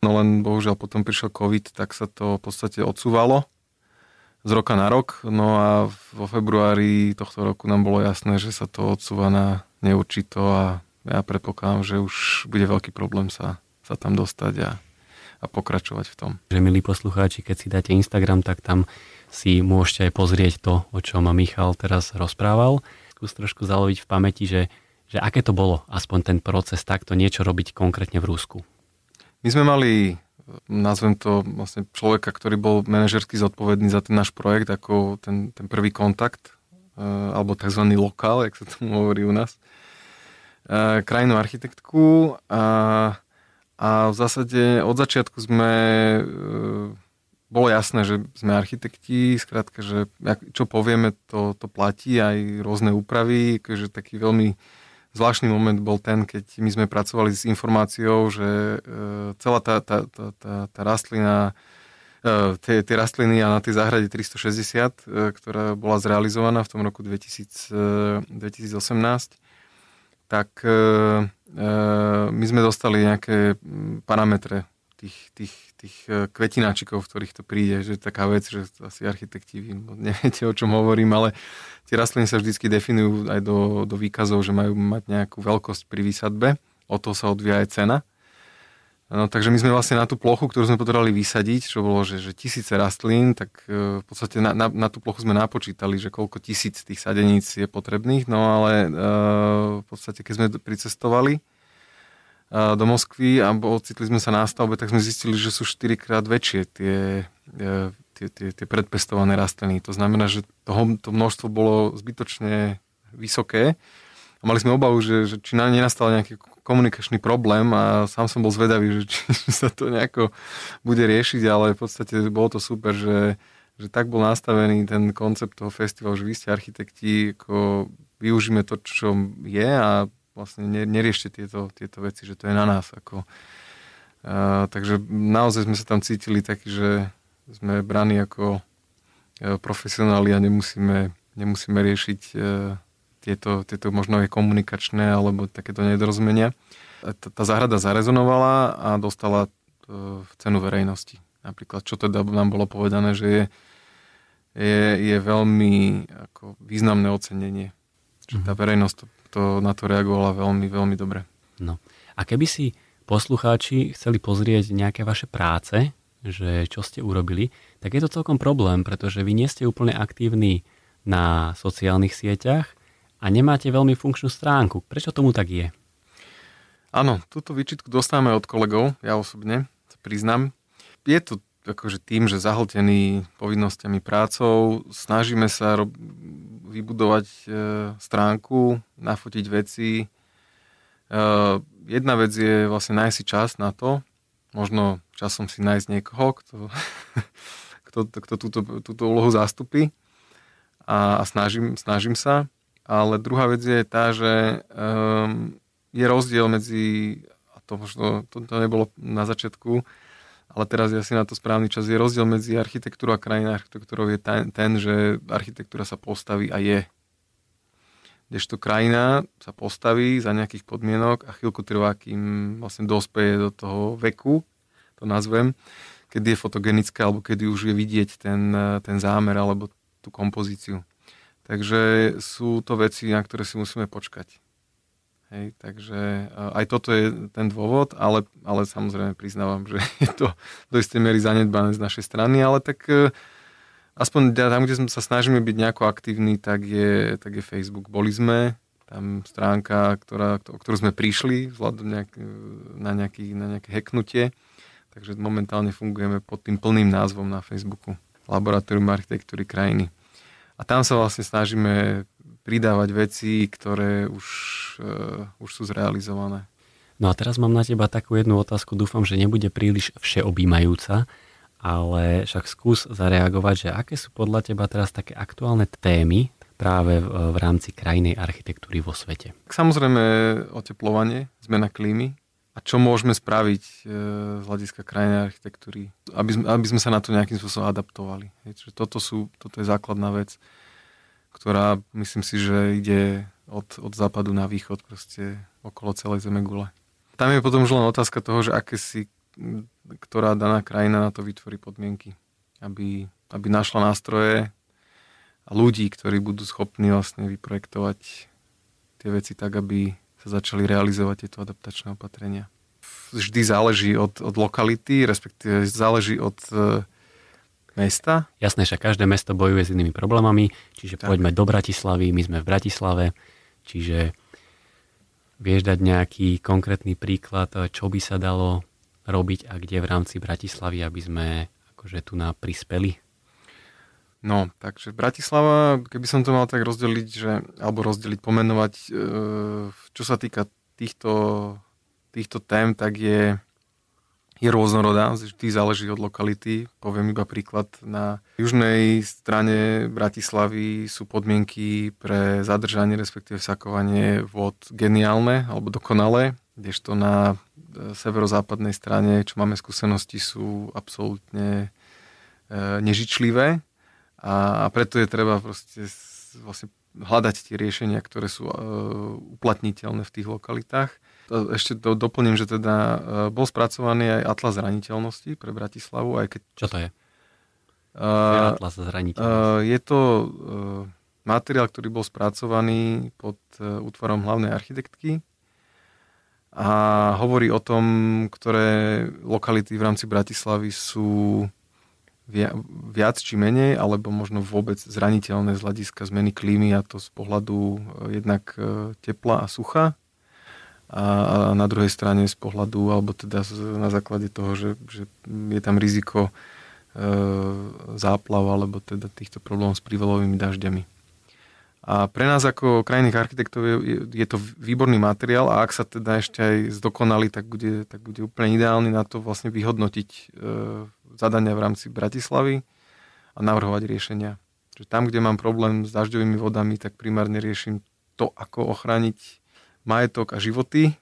No len bohužiaľ potom prišiel COVID, tak sa to v podstate odsúvalo z roka na rok. No a vo februári tohto roku nám bolo jasné, že sa to odsúva na neurčito a ja predpokladám, že už bude veľký problém sa, sa tam dostať a, a pokračovať v tom. Že milí poslucháči, keď si dáte Instagram, tak tam si môžete aj pozrieť to, o čom Michal teraz rozprával. Skús trošku zaloviť v pamäti, že, že aké to bolo, aspoň ten proces takto niečo robiť konkrétne v Rusku. My sme mali, nazvem to vlastne človeka, ktorý bol manažersky zodpovedný za ten náš projekt, ako ten, ten prvý kontakt, eh, alebo tzv. lokál, jak sa tomu hovorí u nás, eh, krajnú architektku a, a v zásade od začiatku sme eh, bolo jasné, že sme architekti, skrátka, že čo povieme, to, to platí, aj rôzne úpravy, že taký veľmi zvláštny moment bol ten, keď my sme pracovali s informáciou, že e, celá tá, tá, tá, tá, tá rastlina, e, tie, tie rastliny a na tej záhrade 360, e, ktorá bola zrealizovaná v tom roku 2000, 2018, tak my sme dostali nejaké parametre tých, tých, tých e, kvetináčikov, v ktorých to príde, že taká vec, že asi architekti vy neviete, o čom hovorím, ale tie rastliny sa vždy definujú aj do, do výkazov, že majú mať nejakú veľkosť pri výsadbe, o to sa odvíja aj cena. No, takže my sme vlastne na tú plochu, ktorú sme potrebovali vysadiť, čo bolo, že, že tisíce rastlín, tak e, v podstate na, na, na tú plochu sme napočítali, že koľko tisíc tých sadeníc je potrebných, no ale e, v podstate keď sme pricestovali, do Moskvy a ocitli sme sa na stavbe, tak sme zistili, že sú 4 krát väčšie tie, e, tie, tie, tie predpestované rastliny. To znamená, že toho, to množstvo bolo zbytočne vysoké a mali sme obavu, že, že či na nenastal nejaký komunikačný problém a sám som bol zvedavý, že či sa to nejako bude riešiť, ale v podstate bolo to super, že, že tak bol nastavený ten koncept toho festivalu, že vy ste architekti, ako využíme to, čo je a vlastne neriešte tieto, tieto veci, že to je na nás. Ako, uh, takže naozaj sme sa tam cítili takí, že sme braní ako uh, profesionáli a nemusíme, nemusíme riešiť uh, tieto, tieto možno aj komunikačné alebo takéto nedorozumenia. Tá, tá záhrada zarezonovala a dostala uh, cenu verejnosti. Napríklad, čo teda nám bolo povedané, že je, je, je veľmi ako významné ocenenie. Že tá mhm. verejnosť to to, na to reagovala veľmi, veľmi dobre. No. A keby si poslucháči chceli pozrieť nejaké vaše práce, že čo ste urobili, tak je to celkom problém, pretože vy nie ste úplne aktívni na sociálnych sieťach a nemáte veľmi funkčnú stránku. Prečo tomu tak je? Áno, túto výčitku dostávame od kolegov, ja osobne, priznám. Je to akože tým, že zahltený povinnosťami prácou, snažíme sa rob, vybudovať e, stránku, nafotiť veci. E, jedna vec je vlastne nájsť si čas na to, možno časom si nájsť niekoho, kto, kto, kto túto, túto úlohu zastupí a, a snažím, snažím sa. Ale druhá vec je tá, že um, je rozdiel medzi, a to možno to, to nebolo na začiatku, ale teraz je asi na to správny čas, je rozdiel medzi architektúrou a krajinou architektúrou je ten, ten, že architektúra sa postaví a je. Kdežto krajina sa postaví za nejakých podmienok a chvíľku trvá, kým vlastne dospeje do toho veku, to nazvem, kedy je fotogenická, alebo kedy už je vidieť ten, ten zámer alebo tú kompozíciu. Takže sú to veci, na ktoré si musíme počkať. Hej, takže aj toto je ten dôvod, ale, ale samozrejme priznávam, že je to do istej miery zanedbané z našej strany, ale tak e, aspoň tam, kde sa snažíme byť nejako aktívni, tak je, tak je Facebook. Boli sme, tam stránka, ktorá, o ktorú sme prišli vzhľadom nejak, na, nejaký, na nejaké heknutie, takže momentálne fungujeme pod tým plným názvom na Facebooku. Laboratórium architektúry krajiny. A tam sa vlastne snažíme pridávať veci, ktoré už, uh, už sú zrealizované. No a teraz mám na teba takú jednu otázku, dúfam, že nebude príliš všeobjímajúca, ale však skús zareagovať, že aké sú podľa teba teraz také aktuálne témy práve v, v rámci krajnej architektúry vo svete? Samozrejme oteplovanie, zmena klímy a čo môžeme spraviť e, z hľadiska krajnej architektúry, aby sme, aby sme sa na to nejakým spôsobom adaptovali. Hej, toto, sú, toto je základná vec ktorá myslím si, že ide od, od západu na východ proste okolo celej zeme gule. Tam je potom už len otázka toho, že aké si ktorá daná krajina na to vytvorí podmienky, aby, aby našla nástroje a ľudí, ktorí budú schopní vlastne vyprojektovať tie veci tak, aby sa začali realizovať tieto adaptačné opatrenia. Vždy záleží od, od lokality, respektíve záleží od mesta? Jasné, že každé mesto bojuje s inými problémami, čiže tak. poďme do Bratislavy, my sme v Bratislave, čiže vieš dať nejaký konkrétny príklad, čo by sa dalo robiť a kde v rámci Bratislavy, aby sme akože tu na prispeli? No, takže Bratislava, keby som to mal tak rozdeliť, že, alebo rozdeliť, pomenovať, e, čo sa týka týchto, týchto tém, tak je je rôznorodá, vždy záleží od lokality. Poviem iba príklad. Na južnej strane Bratislavy sú podmienky pre zadržanie, respektíve vsakovanie vod geniálne alebo dokonalé, kdežto na e, severozápadnej strane, čo máme skúsenosti, sú absolútne e, nežičlivé a, preto je treba proste vlastne hľadať tie riešenia, ktoré sú e, uplatniteľné v tých lokalitách ešte to doplním, že teda e, bol spracovaný aj Atlas zraniteľnosti pre Bratislavu, aj keď... Čo to je? Uh, Atlas zraniteľnosti. Uh, je to uh, materiál, ktorý bol spracovaný pod útvarom hlavnej architektky a hovorí o tom, ktoré lokality v rámci Bratislavy sú viac či menej, alebo možno vôbec zraniteľné z hľadiska zmeny klímy a to z pohľadu jednak tepla a sucha a, a na druhej strane z pohľadu, alebo teda na základe toho, že, že je tam riziko e, záplav alebo teda týchto problémov s prívalovými dažďami. A pre nás ako krajných architektov je, je to výborný materiál a ak sa teda ešte aj zdokonali, tak bude, tak bude úplne ideálny na to vlastne vyhodnotiť e, zadania v rámci Bratislavy a navrhovať riešenia. Že tam, kde mám problém s dažďovými vodami, tak primárne riešim to, ako ochrániť majetok a životy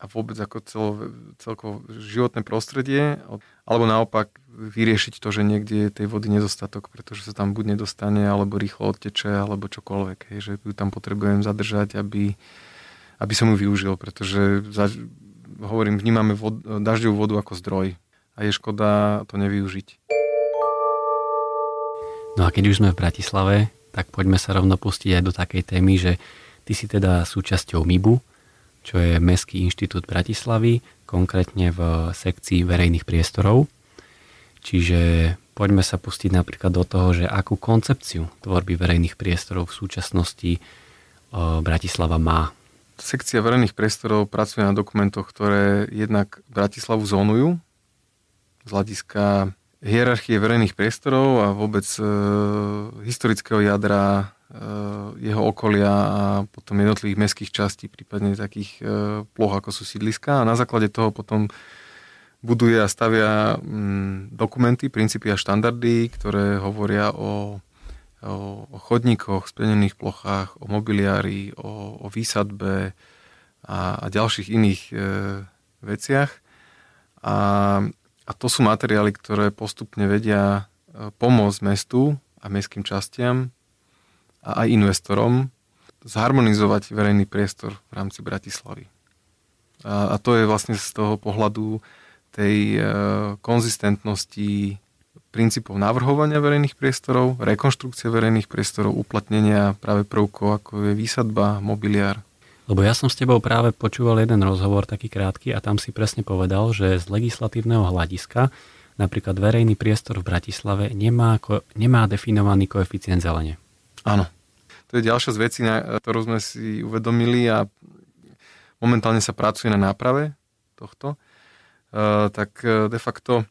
a vôbec ako celo, celkovo životné prostredie, alebo naopak vyriešiť to, že niekde je tej vody nedostatok, pretože sa tam buď nedostane, alebo rýchlo odteče, alebo čokoľvek, hej, že ju tam potrebujem zadržať, aby, aby som ju využil, pretože za, hovorím, vnímame vod, dažďovú vodu ako zdroj a je škoda to nevyužiť. No a keď už sme v Bratislave, tak poďme sa rovno pustiť aj do takej témy, že Ty si teda súčasťou MIBu, čo je Mestský inštitút Bratislavy, konkrétne v sekcii verejných priestorov. Čiže poďme sa pustiť napríklad do toho, že akú koncepciu tvorby verejných priestorov v súčasnosti Bratislava má. Sekcia verejných priestorov pracuje na dokumentoch, ktoré jednak Bratislavu zónujú z hľadiska hierarchie verejných priestorov a vôbec e, historického jadra, e, jeho okolia a potom jednotlivých mestských častí, prípadne takých e, ploch, ako sú sídliska. A na základe toho potom buduje a stavia mm, dokumenty, princípy a štandardy, ktoré hovoria o, o, chodníkoch, splnených plochách, o mobiliári, o, o výsadbe a, a ďalších iných e, veciach. A a to sú materiály, ktoré postupne vedia pomôcť mestu a mestským častiam a aj investorom zharmonizovať verejný priestor v rámci Bratislavy. A, a to je vlastne z toho pohľadu tej e, konzistentnosti princípov navrhovania verejných priestorov, rekonštrukcie verejných priestorov, uplatnenia práve prvkov, ako je výsadba, mobiliár lebo ja som s tebou práve počúval jeden rozhovor, taký krátky, a tam si presne povedal, že z legislatívneho hľadiska napríklad verejný priestor v Bratislave nemá, nemá definovaný koeficient zelene. Áno. To je ďalšia z vecí, na ktorú sme si uvedomili a momentálne sa pracuje na náprave tohto. E, tak e, de facto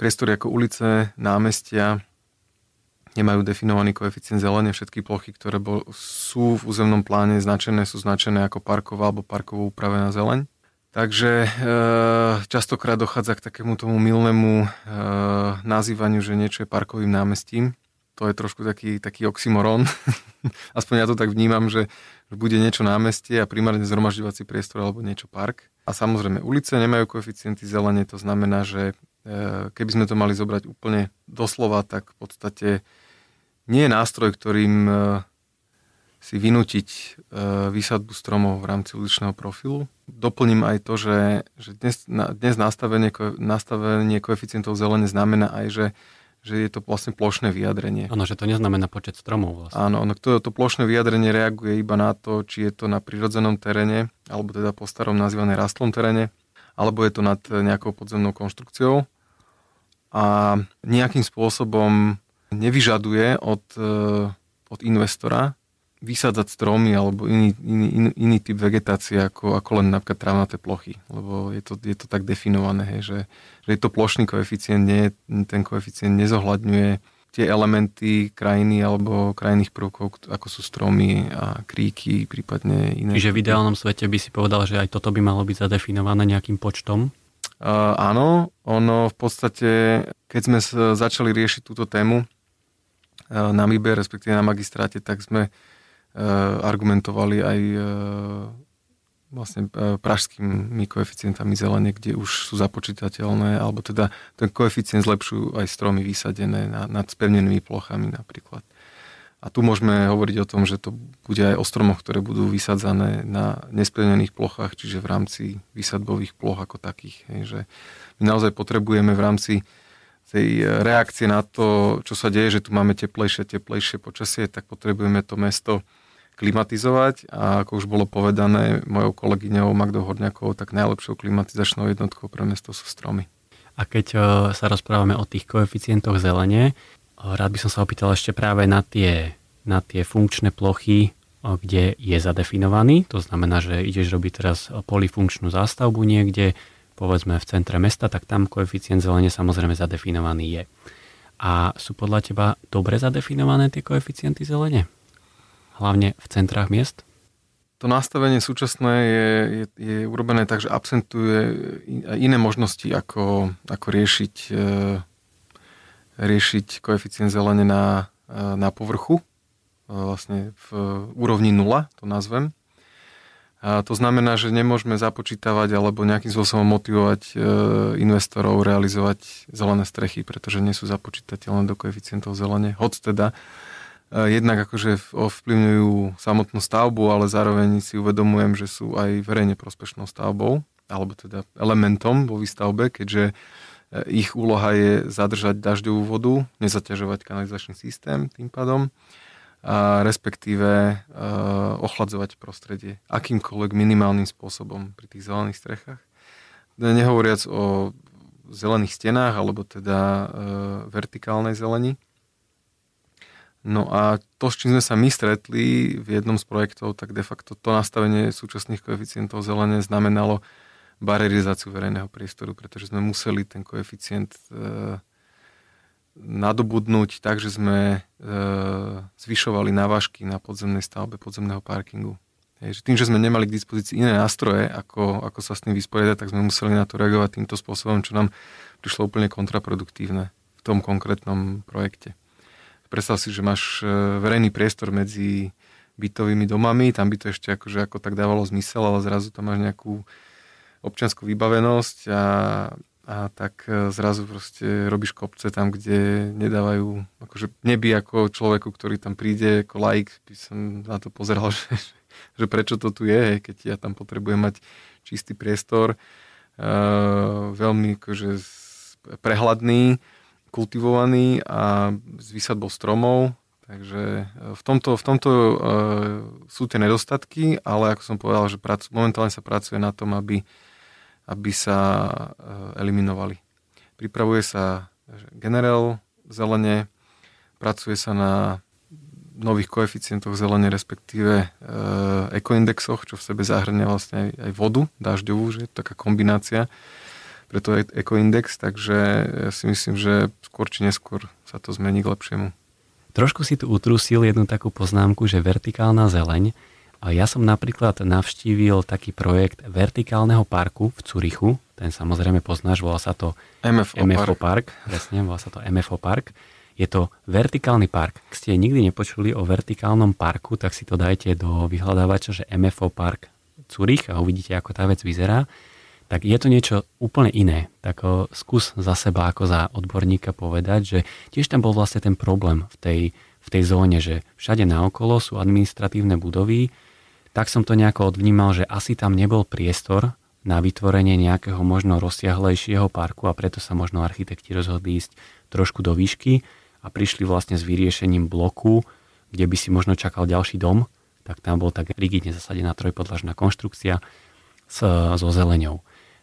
priestory ako ulice, námestia, nemajú definovaný koeficient zelene. Všetky plochy, ktoré bol, sú v územnom pláne značené, sú značené ako parková alebo parkovo upravená zeleň. Takže e, častokrát dochádza k takému tomu milnému e, nazývaniu, že niečo je parkovým námestím. To je trošku taký, taký oxymoron. Aspoň ja to tak vnímam, že bude niečo námestie a primárne zhromažďovací priestor alebo niečo park. A samozrejme ulice nemajú koeficienty zelene, to znamená, že e, keby sme to mali zobrať úplne doslova, tak v podstate nie je nástroj, ktorým e, si vynútiť e, výsadbu stromov v rámci uličného profilu. Doplním aj to, že, že dnes, dnes nastavenie, nastavenie koeficientov zelene znamená aj, že, že je to vlastne plošné vyjadrenie. Áno, že to neznamená počet stromov vlastne. Áno, ono, to, to plošné vyjadrenie reaguje iba na to, či je to na prirodzenom teréne, alebo teda po starom nazývané rastlom teréne, alebo je to nad nejakou podzemnou konštrukciou. A nejakým spôsobom nevyžaduje od, e, od investora vysádzať stromy alebo iný, iný, iný, iný typ vegetácie ako, ako len napríklad trávnaté plochy, lebo je to, je to tak definované, hej, že, že je to plošný koeficient, nie, ten koeficient nezohľadňuje tie elementy krajiny alebo krajných prvkov, ako sú stromy a kríky, prípadne iné. Čiže v ideálnom svete by si povedal, že aj toto by malo byť zadefinované nejakým počtom? Uh, áno, ono v podstate, keď sme začali riešiť túto tému, na MIBE, respektíve na magistráte, tak sme e, argumentovali aj e, vlastne e, pražskými koeficientami zelene, kde už sú započítateľné, alebo teda ten koeficient zlepšujú aj stromy vysadené na, nad spevnenými plochami napríklad. A tu môžeme hovoriť o tom, že to bude aj o stromoch, ktoré budú vysadzané na nespevnených plochách, čiže v rámci vysadbových ploch ako takých. Hej, že my naozaj potrebujeme v rámci tej reakcie na to, čo sa deje, že tu máme teplejšie, teplejšie počasie, tak potrebujeme to mesto klimatizovať a ako už bolo povedané mojou kolegyňou Magdou Horňakovou, tak najlepšou klimatizačnou jednotkou pre mesto sú stromy. A keď e, sa rozprávame o tých koeficientoch zelene, e, rád by som sa opýtal ešte práve na tie, na tie funkčné plochy, e, kde je zadefinovaný. To znamená, že ideš robiť teraz polifunkčnú zástavbu niekde, povedzme v centre mesta, tak tam koeficient zelene samozrejme zadefinovaný je. A sú podľa teba dobre zadefinované tie koeficienty zelene? Hlavne v centrách miest? To nastavenie súčasné je, je, je urobené tak, že absentuje iné možnosti, ako, ako riešiť, e, riešiť koeficient zelene na, e, na povrchu, e, vlastne v úrovni 0, to nazvem. A to znamená, že nemôžeme započítavať alebo nejakým spôsobom motivovať e, investorov realizovať zelené strechy, pretože nie sú započítateľné do koeficientov zelene. Hoď teda jednak akože ovplyvňujú samotnú stavbu, ale zároveň si uvedomujem, že sú aj verejne prospešnou stavbou, alebo teda elementom vo výstavbe, keďže e, ich úloha je zadržať dažďovú vodu, nezaťažovať kanalizačný systém tým pádom a respektíve uh, ochladzovať prostredie akýmkoľvek minimálnym spôsobom pri tých zelených strechách. Nehovoriac o zelených stenách alebo teda vertikálnej zelení. No a to, s čím sme sa my stretli v jednom z projektov, tak de facto to nastavenie súčasných koeficientov zelene znamenalo barerizáciu verejného priestoru, pretože sme museli ten koeficient uh, nadobudnúť tak, že sme e, zvyšovali návažky na podzemnej stavbe podzemného parkingu. Hej, že tým, že sme nemali k dispozícii iné nástroje, ako, ako sa s tým vysporiadať, tak sme museli na to reagovať týmto spôsobom, čo nám prišlo úplne kontraproduktívne v tom konkrétnom projekte. Predstav si, že máš e, verejný priestor medzi bytovými domami, tam by to ešte akože ako tak dávalo zmysel, ale zrazu tam máš nejakú občianskú vybavenosť a, a tak e, zrazu proste robíš kopce tam, kde nedávajú, akože neby ako človeku, ktorý tam príde ako laik, by som na to pozeral, že, že prečo to tu je, keď ja tam potrebujem mať čistý priestor, uh, veľmi akože prehľadný, kultivovaný a s vysadbou stromov, Takže e, v tomto, v tomto uh, sú tie nedostatky, ale ako som povedal, že pracu, momentálne sa pracuje na tom, aby, aby sa uh, eliminovali. Pripravuje sa generál zelene, pracuje sa na nových koeficientoch zelene, respektíve uh, ekoindexoch, čo v sebe zahrňa vlastne aj, aj vodu dažďovú, že je taká kombinácia preto je ekoindex, takže ja si myslím, že skôr či neskôr sa to zmení k lepšiemu. Trošku si tu utrusil jednu takú poznámku, že vertikálna zeleň. A ja som napríklad navštívil taký projekt vertikálneho parku v Curichu. Ten samozrejme poznáš, volá sa to MFO, MFO Park. Park. Presne, volá sa to MFO Park. Je to vertikálny park. Ak ste nikdy nepočuli o vertikálnom parku, tak si to dajte do vyhľadávača, že MFO Park Zurich a uvidíte, ako tá vec vyzerá tak je to niečo úplne iné. Tak o, skús za seba ako za odborníka povedať, že tiež tam bol vlastne ten problém v tej, v tej zóne, že všade naokolo sú administratívne budovy, tak som to nejako odvnímal, že asi tam nebol priestor na vytvorenie nejakého možno rozsiahlejšieho parku a preto sa možno architekti rozhodli ísť trošku do výšky a prišli vlastne s vyriešením bloku, kde by si možno čakal ďalší dom, tak tam bol tak rigidne zasadená trojpodlažná konštrukcia s, so zeleňou.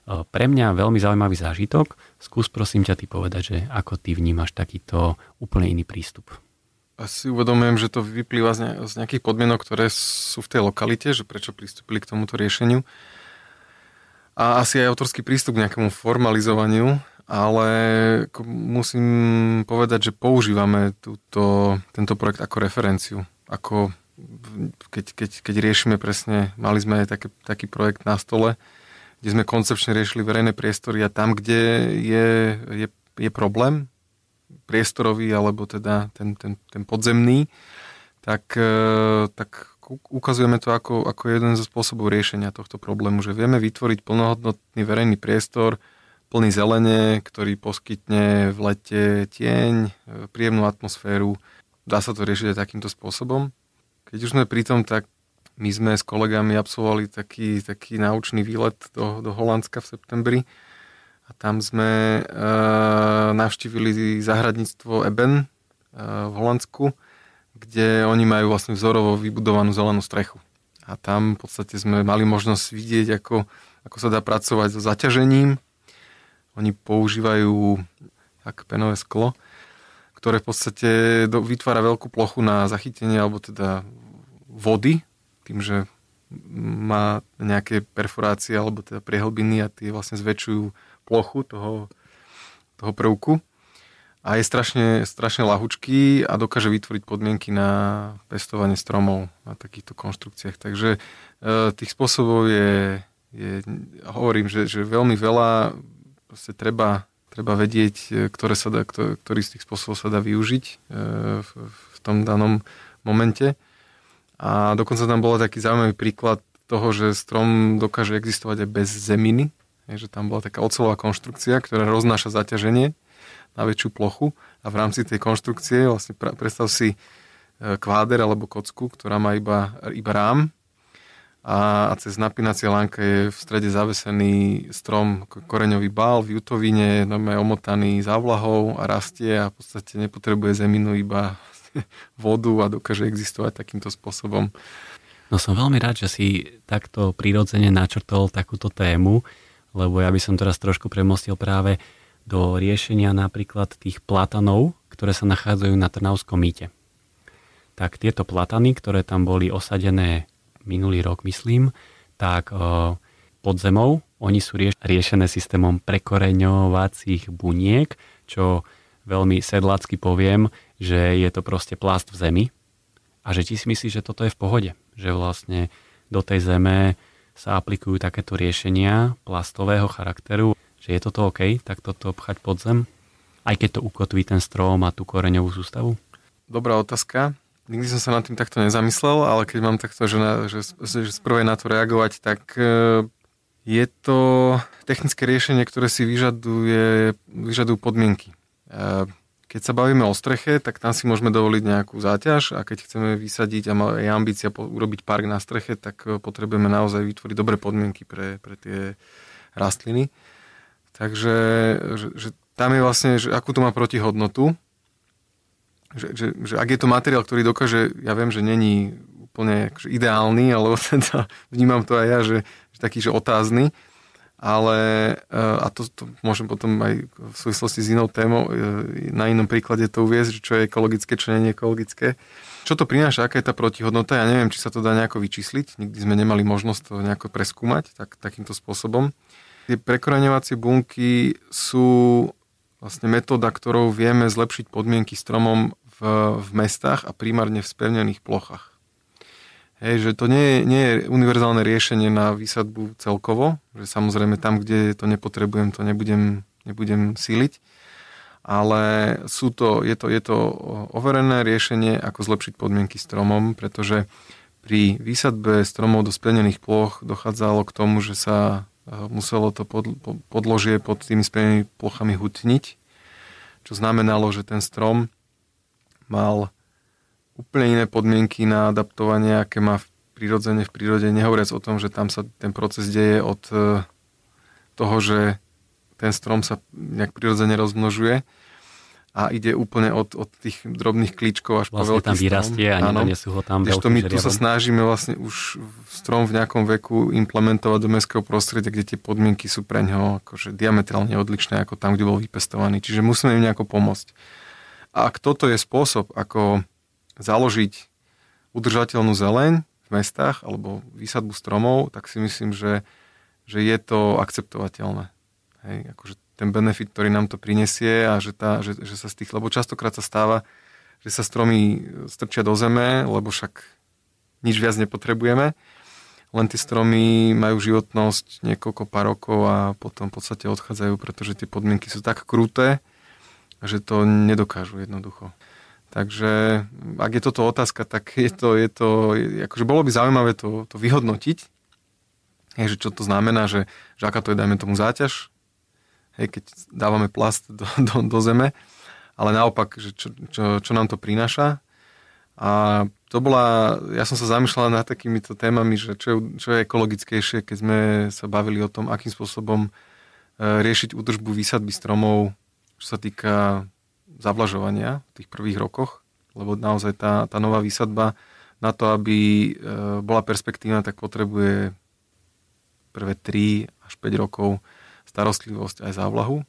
Pre mňa veľmi zaujímavý zážitok. Skús prosím ťa ty povedať, že ako ty vnímaš takýto úplne iný prístup. Asi uvedomujem, že to vyplýva z nejakých podmienok, ktoré sú v tej lokalite, že prečo pristúpili k tomuto riešeniu. A asi aj autorský prístup k nejakému formalizovaniu, ale musím povedať, že používame túto, tento projekt ako referenciu. Ako keď, keď, keď riešime presne, mali sme aj taký, taký projekt na stole, kde sme koncepčne riešili verejné priestory a tam, kde je, je, je problém priestorový alebo teda ten, ten, ten podzemný, tak, e, tak ukazujeme to ako, ako jeden zo spôsobov riešenia tohto problému, že vieme vytvoriť plnohodnotný verejný priestor, plný zelene, ktorý poskytne v lete tieň, e, príjemnú atmosféru. Dá sa to riešiť aj takýmto spôsobom. Keď už sme pri tom, tak my sme s kolegami absolvovali taký, taký naučný výlet do, do Holandska v septembri a tam sme e, navštívili zahradníctvo Eben e, v Holandsku, kde oni majú vlastne vzorovo vybudovanú zelenú strechu. A tam v podstate sme mali možnosť vidieť, ako, ako sa dá pracovať so zaťažením. Oni používajú tak penové sklo, ktoré v podstate do, vytvára veľkú plochu na zachytenie alebo teda vody tým, že má nejaké perforácie alebo teda priehlbiny a tie vlastne zväčšujú plochu toho, toho prvku a je strašne, strašne lahučký a dokáže vytvoriť podmienky na pestovanie stromov na takýchto konštrukciách. Takže e, tých spôsobov je, je hovorím, že, že veľmi veľa proste treba, treba vedieť, ktoré sa dá, ktorý z tých spôsobov sa dá využiť e, v, v tom danom momente. A dokonca tam bol taký zaujímavý príklad toho, že strom dokáže existovať aj bez zeminy. Je, že tam bola taká ocelová konštrukcia, ktorá roznáša zaťaženie na väčšiu plochu a v rámci tej konštrukcie vlastne predstav si e, kváder alebo kocku, ktorá má iba, iba rám a, a cez napínacie lánka je v strede zavesený strom, koreňový bál v jutovine, no je omotaný závlahou a rastie a v podstate nepotrebuje zeminu, iba vodu a dokáže existovať takýmto spôsobom. No som veľmi rád, že si takto prirodzene načrtol takúto tému, lebo ja by som teraz trošku premostil práve do riešenia napríklad tých platanov, ktoré sa nachádzajú na Trnavskom mýte. Tak tieto platany, ktoré tam boli osadené minulý rok, myslím, tak pod zemou oni sú riešené systémom prekoreňovacích buniek, čo veľmi sedlácky poviem, že je to proste plast v zemi a že ti si myslíš, že toto je v pohode, že vlastne do tej zeme sa aplikujú takéto riešenia plastového charakteru, že je toto OK, tak toto pchať pod zem, aj keď to ukotví ten strom a tú koreňovú sústavu? Dobrá otázka. Nikdy som sa nad tým takto nezamyslel, ale keď mám takto, že, na, že, že sprvé na to reagovať, tak e, je to technické riešenie, ktoré si vyžaduje, vyžadujú podmienky. Keď sa bavíme o streche, tak tam si môžeme dovoliť nejakú záťaž a keď chceme vysadiť a je ambícia urobiť park na streche, tak e, potrebujeme naozaj vytvoriť dobré podmienky pre, pre tie rastliny. Takže že, že tam je vlastne, že akú to má protihodnotu, že, že, že ak je to materiál, ktorý dokáže, ja viem, že není úplne akože ideálny, alebo teda vnímam to aj ja, že, že taký, že otázny, ale eh, a to, to môžem potom aj v súvislosti s inou témou eh, na inom príklade to uviezť, čo je ekologické, čo nie je ekologické. Čo to prináša, aká je tá protihodnota, ja neviem, či sa to dá nejako vyčísliť, nikdy sme nemali možnosť to nejako preskúmať tak, takýmto spôsobom. Tie prekoreňovacie bunky sú vlastne metóda, ktorou vieme zlepšiť podmienky stromom v, v mestách a primárne v spevnených plochách. Hej, že to nie je, nie je univerzálne riešenie na výsadbu celkovo, že samozrejme tam, kde to nepotrebujem, to nebudem, nebudem síliť, ale sú to, je, to, je to overené riešenie, ako zlepšiť podmienky stromom, pretože pri výsadbe stromov do spevnených ploch dochádzalo k tomu, že sa muselo to podložie pod tými spevnými plochami hutniť, čo znamenalo, že ten strom mal úplne iné podmienky na adaptovanie, aké má v prirodzene v prírode, nehovoriac o tom, že tam sa ten proces deje od e, toho, že ten strom sa nejak prirodzene rozmnožuje a ide úplne od, od tých drobných klíčkov až vlastne po veľký tam vyrastie a nedonesú ho tam to my tu sa snažíme vlastne už strom v nejakom veku implementovať do mestského prostredia, kde tie podmienky sú pre ňoho akože diametrálne odlišné ako tam, kde bol vypestovaný. Čiže musíme im nejako pomôcť. A ak toto je spôsob, ako založiť udržateľnú zeleň v mestách alebo výsadbu stromov, tak si myslím, že, že je to akceptovateľné. Hej, akože ten benefit, ktorý nám to prinesie a že, tá, že, že sa z tých, lebo častokrát sa stáva, že sa stromy strčia do zeme, lebo však nič viac nepotrebujeme. Len tie stromy majú životnosť niekoľko pár rokov a potom v podstate odchádzajú, pretože tie podmienky sú tak kruté, že to nedokážu jednoducho. Takže ak je toto otázka, tak je to, je to akože bolo by zaujímavé to, to vyhodnotiť, je, že čo to znamená, že, že aká to je, dajme tomu, záťaž. Hej, keď dávame plast do, do, do zeme, ale naopak, že čo, čo, čo nám to prináša. A to bola, ja som sa zamýšľal nad takýmito témami, že čo, čo je ekologickejšie, keď sme sa bavili o tom, akým spôsobom e, riešiť údržbu výsadby stromov, čo sa týka zavlažovania v tých prvých rokoch, lebo naozaj tá, tá nová výsadba na to, aby e, bola perspektívna, tak potrebuje prvé 3 až 5 rokov starostlivosť aj závlahu.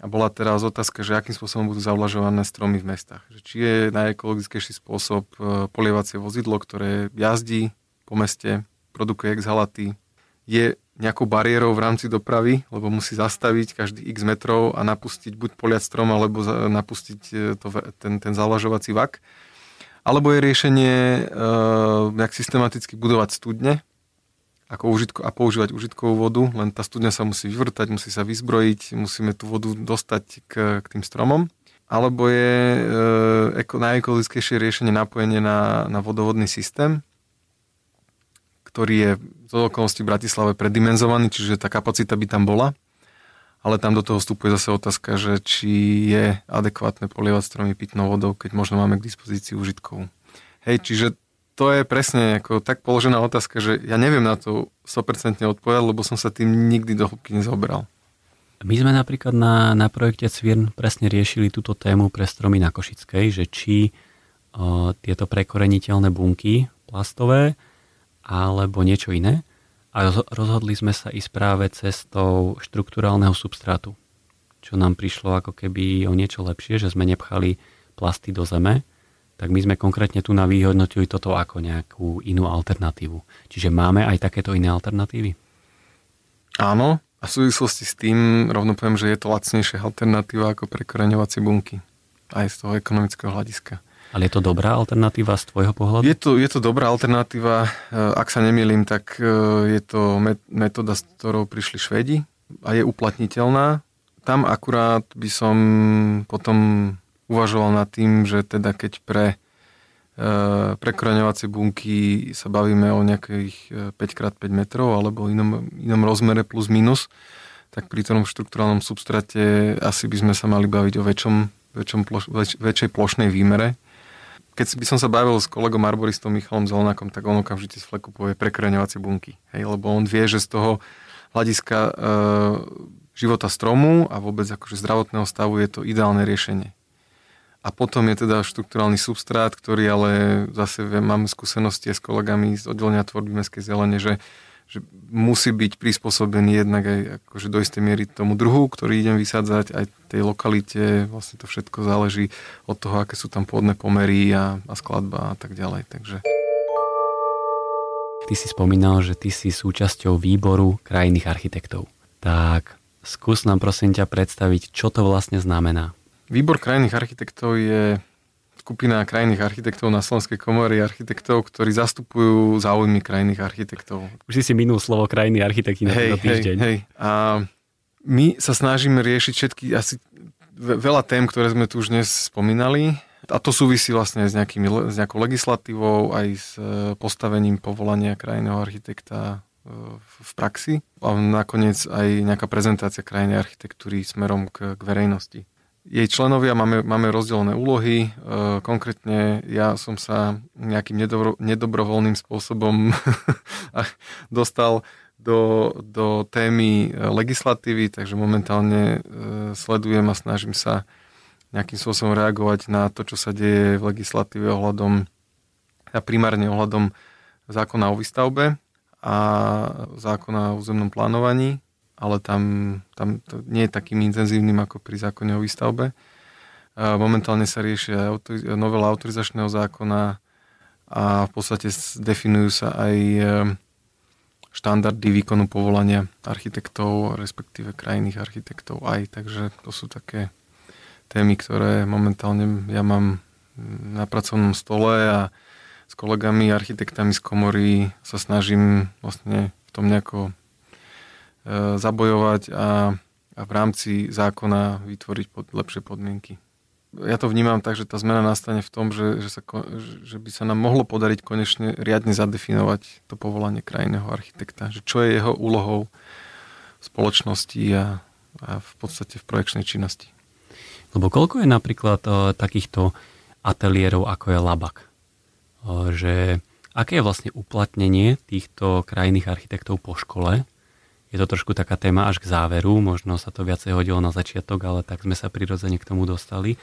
A bola teraz otázka, že akým spôsobom budú zavlažované stromy v mestách. Že či je najekologickejší spôsob e, polievacie vozidlo, ktoré jazdí po meste, produkuje exhalaty, je nejakou bariérou v rámci dopravy, lebo musí zastaviť každý x metrov a napustiť buď poliať strom, alebo napustiť e, to, ten, ten zavlažovací vak. Alebo je riešenie e, nejak systematicky budovať studne, ako užitko, a používať užitkovú vodu, len tá studňa sa musí vyvrtať, musí sa vyzbrojiť, musíme tú vodu dostať k, k tým stromom. Alebo je e, eko, najekologickejšie riešenie napojenie na, na vodovodný systém, ktorý je z okolností v Bratislave predimenzovaný, čiže tá kapacita by tam bola. Ale tam do toho vstupuje zase otázka, že či je adekvátne polievať stromy pitnou vodou, keď možno máme k dispozícii užitkovú. Hej, čiže to je presne ako tak položená otázka, že ja neviem na to 100% odpovedať, lebo som sa tým nikdy do hĺbky nezaoberal. My sme napríklad na, na projekte CVIRN presne riešili túto tému pre stromy na Košickej, že či o, tieto prekoreniteľné bunky plastové alebo niečo iné a rozhodli sme sa ísť práve cestou štruktúrálneho substrátu, čo nám prišlo ako keby o niečo lepšie, že sme nepchali plasty do zeme, tak my sme konkrétne tu na vyhodnotili toto ako nejakú inú alternatívu. Čiže máme aj takéto iné alternatívy? Áno, A v súvislosti s tým rovno poviem, že je to lacnejšia alternatíva ako prekoreňovacie bunky. Aj z toho ekonomického hľadiska. Ale je to dobrá alternatíva z tvojho pohľadu? Je to, je to dobrá alternatíva. Ak sa nemýlim, tak je to metóda, s ktorou prišli Švedi a je uplatniteľná. Tam akurát by som potom uvažoval nad tým, že teda keď pre e, prekroňovacie bunky sa bavíme o nejakých 5x5 e, metrov alebo inom, inom rozmere plus minus, tak pri tom štruktúrálnom substrate asi by sme sa mali baviť o väčšom, väčšom ploš, väč, väčšej plošnej výmere. Keď by som sa bavil s kolegom arboristom Michalom Zelenákom, tak on okamžite z fleku povie prekroňovacie bunky. Hej, lebo on vie, že z toho hľadiska e, života stromu a vôbec akože zdravotného stavu je to ideálne riešenie. A potom je teda štruktúrálny substrát, ktorý ale zase máme skúsenosti s kolegami z oddelenia tvorby mestskej zelene, že, že musí byť prispôsobený jednak aj akože do istej miery tomu druhu, ktorý idem vysádzať, aj tej lokalite, vlastne to všetko záleží od toho, aké sú tam pôdne pomery a, a skladba a tak ďalej. Takže... Ty si spomínal, že ty si súčasťou výboru krajných architektov. Tak skús nám prosím ťa predstaviť, čo to vlastne znamená. Výbor krajných architektov je skupina krajných architektov na Slovenskej komory architektov, ktorí zastupujú záujmy krajných architektov. Už si si minul slovo krajný architekti na hej, týždeň. Hej, hej. A my sa snažíme riešiť všetky, asi veľa tém, ktoré sme tu už dnes spomínali. A to súvisí vlastne s, nejakými, s nejakou legislatívou, aj s e, postavením povolania krajného architekta e, v praxi. A nakoniec aj nejaká prezentácia krajnej architektúry smerom k, k verejnosti jej členovia máme, máme rozdelené úlohy. E, konkrétne ja som sa nejakým nedobro, nedobrovoľným spôsobom dostal do, do témy legislatívy, takže momentálne e, sledujem a snažím sa nejakým spôsobom reagovať na to, čo sa deje v legislatíve ohľadom a primárne ohľadom zákona o výstavbe a zákona o územnom plánovaní ale tam, tam to nie je takým intenzívnym ako pri zákone o výstavbe. Momentálne sa riešia novela autorizačného zákona a v podstate definujú sa aj e, štandardy výkonu povolania architektov, respektíve krajných architektov aj. Takže to sú také témy, ktoré momentálne ja mám na pracovnom stole a s kolegami, architektami z komory sa snažím vlastne v tom nejako zabojovať a, a v rámci zákona vytvoriť pod, lepšie podmienky. Ja to vnímam tak, že tá zmena nastane v tom, že, že, sa, že by sa nám mohlo podariť konečne riadne zadefinovať to povolanie krajného architekta. Že čo je jeho úlohou v spoločnosti a, a v podstate v projekčnej činnosti. Lebo koľko je napríklad e, takýchto ateliérov, ako je Labak? O, že aké je vlastne uplatnenie týchto krajných architektov po škole? Je to trošku taká téma až k záveru, možno sa to viacej hodilo na začiatok, ale tak sme sa prirodzene k tomu dostali,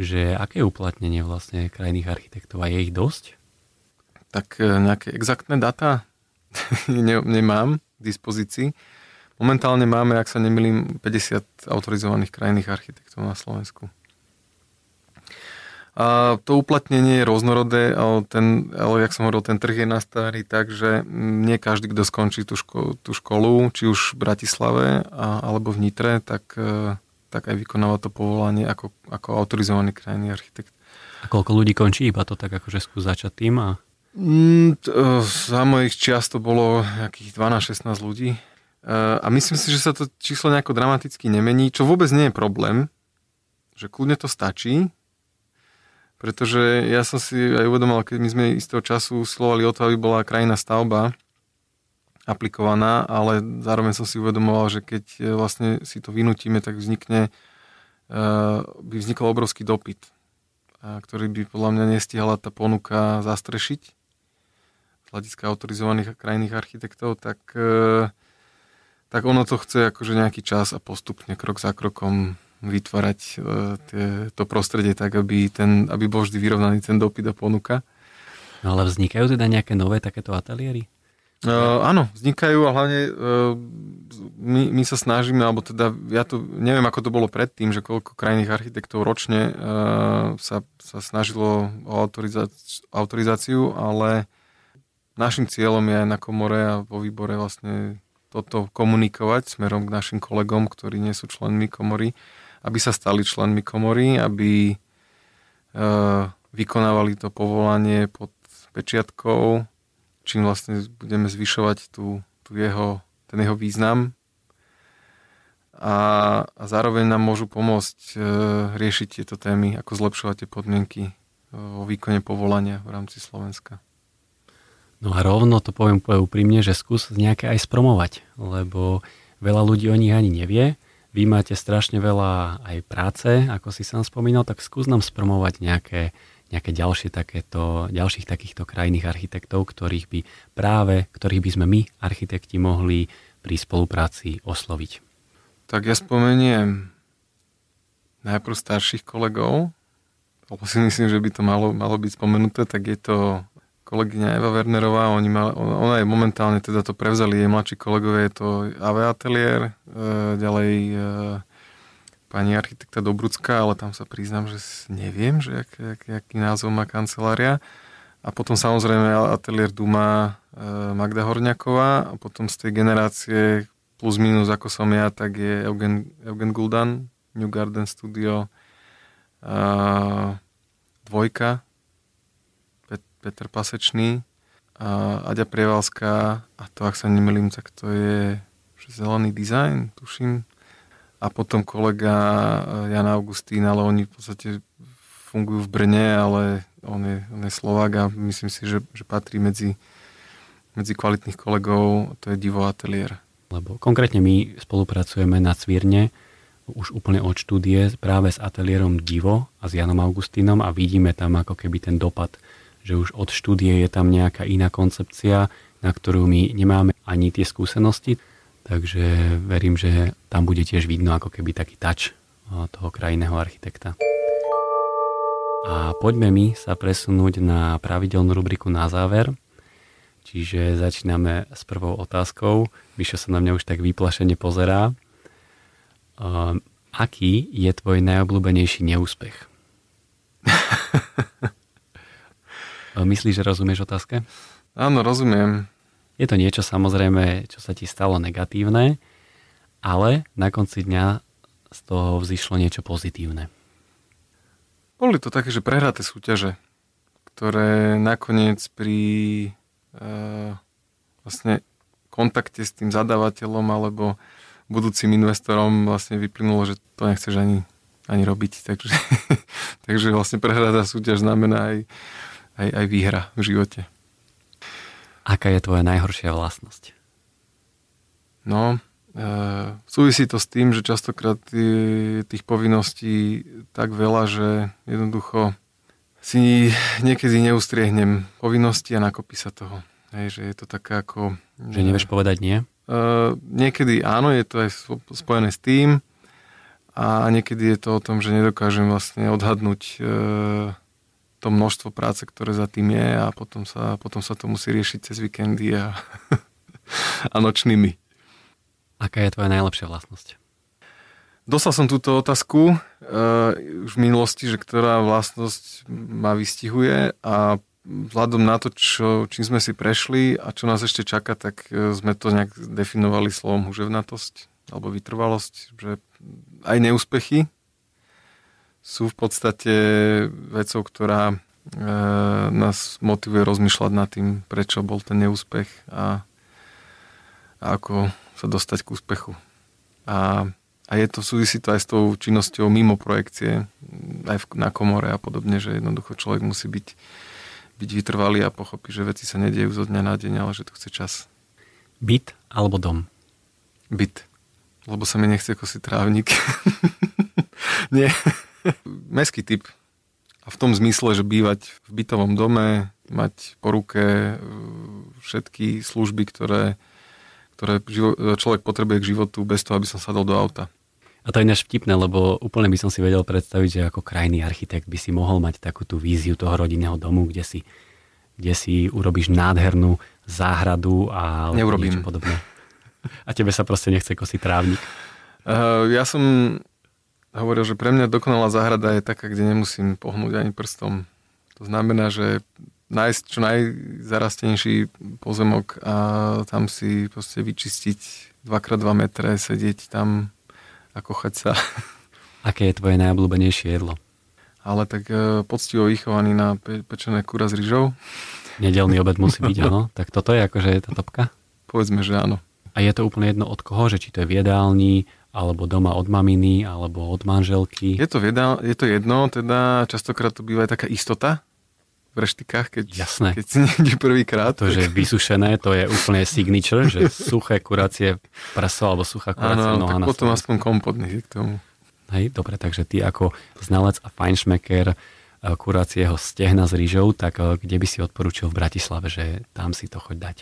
že aké je uplatnenie vlastne krajných architektov a je ich dosť? Tak e, nejaké exaktné data nemám k dispozícii. Momentálne máme, ak sa nemýlim, 50 autorizovaných krajných architektov na Slovensku. A to uplatnenie je rôznorodé, ale, ten, ale jak som hovoril, ten trh je nastavený tak, že nie každý, kto skončí tú, ško- tú školu, či už v Bratislave a, alebo v Nitre, tak, e, tak aj vykonáva to povolanie ako, ako autorizovaný krajný architekt. A koľko ľudí končí iba to tak akože skús začať tým? A... Mm, to, e, za mojich čiast to bolo nejakých 12-16 ľudí. E, a myslím si, že sa to číslo nejako dramaticky nemení, čo vôbec nie je problém, že kľudne to stačí, pretože ja som si aj uvedomal, keď my sme istého času usilovali o to, aby bola krajina stavba aplikovaná, ale zároveň som si uvedomoval, že keď e, vlastne si to vynutíme, tak vznikne, e, by vznikol obrovský dopyt, ktorý by podľa mňa nestihala tá ponuka zastrešiť z hľadiska autorizovaných krajných architektov, tak, e, tak ono to chce akože nejaký čas a postupne, krok za krokom vytvárať e, tie, to prostredie tak, aby, ten, aby bol vždy vyrovnaný ten dopyt a ponuka. No ale vznikajú teda nejaké nové takéto ateliéry? Uh, áno, vznikajú a hlavne uh, my, my sa snažíme, alebo teda ja to neviem, ako to bolo predtým, že koľko krajných architektov ročne uh, sa, sa snažilo o autorizáciu, autorizáciu, ale našim cieľom je aj na komore a vo výbore vlastne toto komunikovať smerom k našim kolegom, ktorí nie sú členmi komory, aby sa stali členmi komory, aby e, vykonávali to povolanie pod pečiatkou, čím vlastne budeme zvyšovať tú, tú jeho, ten jeho význam a, a zároveň nám môžu pomôcť e, riešiť tieto témy, ako zlepšovať tie podmienky e, vo výkone povolania v rámci Slovenska. No a rovno to poviem úprimne, že skús nejaké aj spromovať, lebo veľa ľudí o nich ani nevie. Vy máte strašne veľa aj práce, ako si sám spomínal, tak skús nám spromovať nejaké, nejaké ďalšie takéto, ďalších takýchto krajných architektov, ktorých by práve, ktorých by sme my, architekti, mohli pri spolupráci osloviť. Tak ja spomeniem najprv starších kolegov, lebo si myslím, že by to malo, malo byť spomenuté, tak je to kolegyňa Eva Wernerová, oni mal, ona je momentálne, teda to prevzali jej mladší kolegovia, je to AV Atelier, e, ďalej e, pani architekta Dobrucká, ale tam sa priznám, že neviem, že jak, jak, aký názov má kancelária. A potom samozrejme Atelier Duma e, Magda Horňaková a potom z tej generácie plus minus ako som ja, tak je Eugen, Eugen Guldan, New Garden Studio, e, dvojka, Peter Pasečný a Aďa Prievalská a to, ak sa nemýlim, tak to je zelený dizajn, tuším. A potom kolega eh, Jan Augustín, ale oni v podstate fungujú v Brne, ale on je, on je Slovák a myslím si, že, že patrí medzi, medzi kvalitných kolegov, to je Divo Atelier. Lebo konkrétne my spolupracujeme na Cvírne už úplne od štúdie práve s ateliérom Divo a s Janom Augustínom a vidíme tam ako keby ten dopad že už od štúdie je tam nejaká iná koncepcia, na ktorú my nemáme ani tie skúsenosti, takže verím, že tam bude tiež vidno ako keby taký touch toho krajného architekta. A poďme mi sa presunúť na pravidelnú rubriku na záver. Čiže začíname s prvou otázkou. Mišo sa na mňa už tak vyplašene pozerá. Uh, aký je tvoj najobľúbenejší neúspech? Myslíš, že rozumieš otázke? Áno, rozumiem. Je to niečo samozrejme, čo sa ti stalo negatívne, ale na konci dňa z toho vzýšlo niečo pozitívne. Boli to také, že prehraté súťaže, ktoré nakoniec pri e, vlastne kontakte s tým zadávateľom alebo budúcim investorom vlastne vyplynulo, že to nechceš ani, ani robiť. Takže, takže vlastne prehratá súťaž znamená aj aj, aj výhra v živote. Aká je tvoja najhoršia vlastnosť? No, e, súvisí to s tým, že častokrát tých povinností tak veľa, že jednoducho si niekedy neustriehnem povinnosti a nakopí sa toho. Hej, že je to také ako... Že nevieš povedať nie? E, niekedy áno, je to aj spojené s tým a niekedy je to o tom, že nedokážem vlastne odhadnúť e, to množstvo práce, ktoré za tým je a potom sa, potom sa to musí riešiť cez víkendy a, a nočnými. Aká je tvoja najlepšia vlastnosť? Dostal som túto otázku uh, už v minulosti, že ktorá vlastnosť ma vystihuje a vzhľadom na to, čo, čím sme si prešli a čo nás ešte čaká, tak uh, sme to nejak definovali slovom huževnatosť alebo vytrvalosť, že aj neúspechy sú v podstate vecou, ktorá e, nás motivuje rozmýšľať nad tým, prečo bol ten neúspech a, a ako sa dostať k úspechu. A, a je to, súvisí to aj s tou činnosťou mimo projekcie, aj v, na komore a podobne, že jednoducho človek musí byť, byť vytrvalý a pochopiť, že veci sa nediejú zo dňa na deň, ale že to chce čas. Byt alebo dom? Byt. Lebo sa mi nechce kosiť trávnik. Nie. Mestský typ. A v tom zmysle, že bývať v bytovom dome, mať po ruke e, všetky služby, ktoré, ktoré človek potrebuje k životu bez toho, aby som sadol do auta. A to je náš vtipné, lebo úplne by som si vedel predstaviť, že ako krajný architekt by si mohol mať takú tú víziu toho rodinného domu, kde si, kde si urobíš nádhernú záhradu a Neurobím. niečo podobné. A tebe sa proste nechce kosiť trávnik. Uh, ja som hovoril, že pre mňa dokonalá záhrada je taká, kde nemusím pohnúť ani prstom. To znamená, že nájsť čo najzarastenejší pozemok a tam si proste vyčistiť 2x2 metre, sedieť tam a kochať sa. Aké je tvoje najobľúbenejšie jedlo? Ale tak e, poctivo vychovaný na pe- pečené kura s rýžou. Nedelný obed musí byť, áno. Tak toto je akože tá topka? Povedzme, že áno. A je to úplne jedno od koho, že či to je v jedálni, alebo doma od maminy, alebo od manželky? Je to, jedál, je to jedno, teda častokrát to býva aj taká istota v reštikách, keď, Jasné. keď si niekde prvýkrát. To, že vysušené, to je úplne signature, že suché kuracie prso alebo suchá kuracia Áno, noha tak potom aspoň kompotný k tomu. Hej, dobre, takže ty ako znalec a fajnšmeker eh, kuracieho stehna s rýžou, tak eh, kde by si odporúčil v Bratislave, že tam si to choď dať?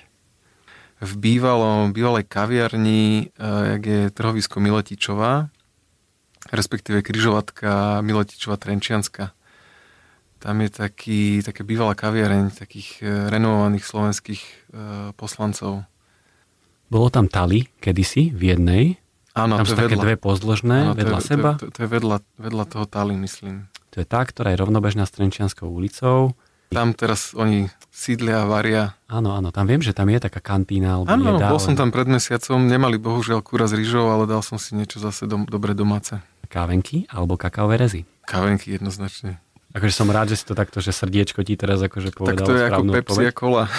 V bývalom, bývalej kaviarni, eh, jak je trhovisko Miletičová, respektíve križovatka Miletičová Trenčianska. Tam je taký, taká bývalá kaviareň takých eh, renovovaných slovenských eh, poslancov. Bolo tam Tali kedysi v jednej, Áno, tam to sú je také vedľa. dve pozložné Áno, to je- vedľa to, seba. To, to, to je vedľa, vedľa toho Tali, myslím. To je tá, ktorá je rovnobežná s Trenčianskou ulicou. Tam teraz oni sídlia, varia. Áno, áno, tam viem, že tam je taká kantína alebo Áno, jedál, bol som tam pred mesiacom, nemali bohužiaľ kúra s rýžou, ale dal som si niečo zase dom, dobre domáce. kávenky alebo kakaové rezy. Kavenky jednoznačne. Akože som rád, že si to takto, že srdiečko ti teraz akože Tak povedalo to je ako Pepsi a kola.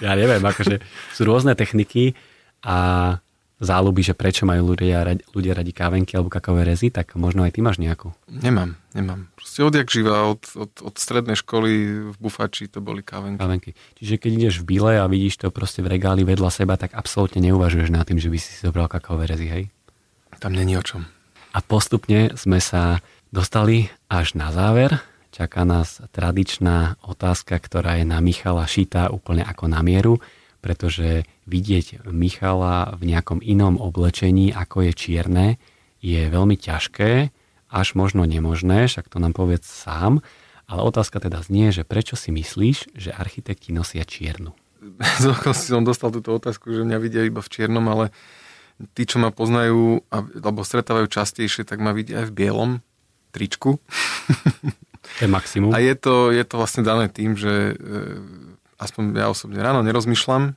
Ja neviem, akože sú rôzne techniky a záľuby, že prečo majú ľudia, ľudia radi kávenky alebo kakaové rezy, tak možno aj ty máš nejakú. Nemám, nemám. Proste odjak živa, od, od, od strednej školy v Bufači to boli kávenky. Kávenky. Čiže keď ideš v bile a vidíš to proste v regáli vedľa seba, tak absolútne neuvažuješ nad tým, že by si zobral kakaové rezy, hej? Tam není o čom. A postupne sme sa dostali až na záver. Čaká nás tradičná otázka, ktorá je na Michala šitá úplne ako na mieru, pretože vidieť Michala v nejakom inom oblečení, ako je čierne, je veľmi ťažké, až možno nemožné, však to nám povedz sám. Ale otázka teda znie, že prečo si myslíš, že architekti nosia čiernu? Z okolností som dostal túto otázku, že mňa vidia iba v čiernom, ale tí, čo ma poznajú alebo stretávajú častejšie, tak ma vidia aj v bielom tričku. To je maximum. A je to, je to vlastne dané tým, že e, aspoň ja osobne ráno nerozmýšľam,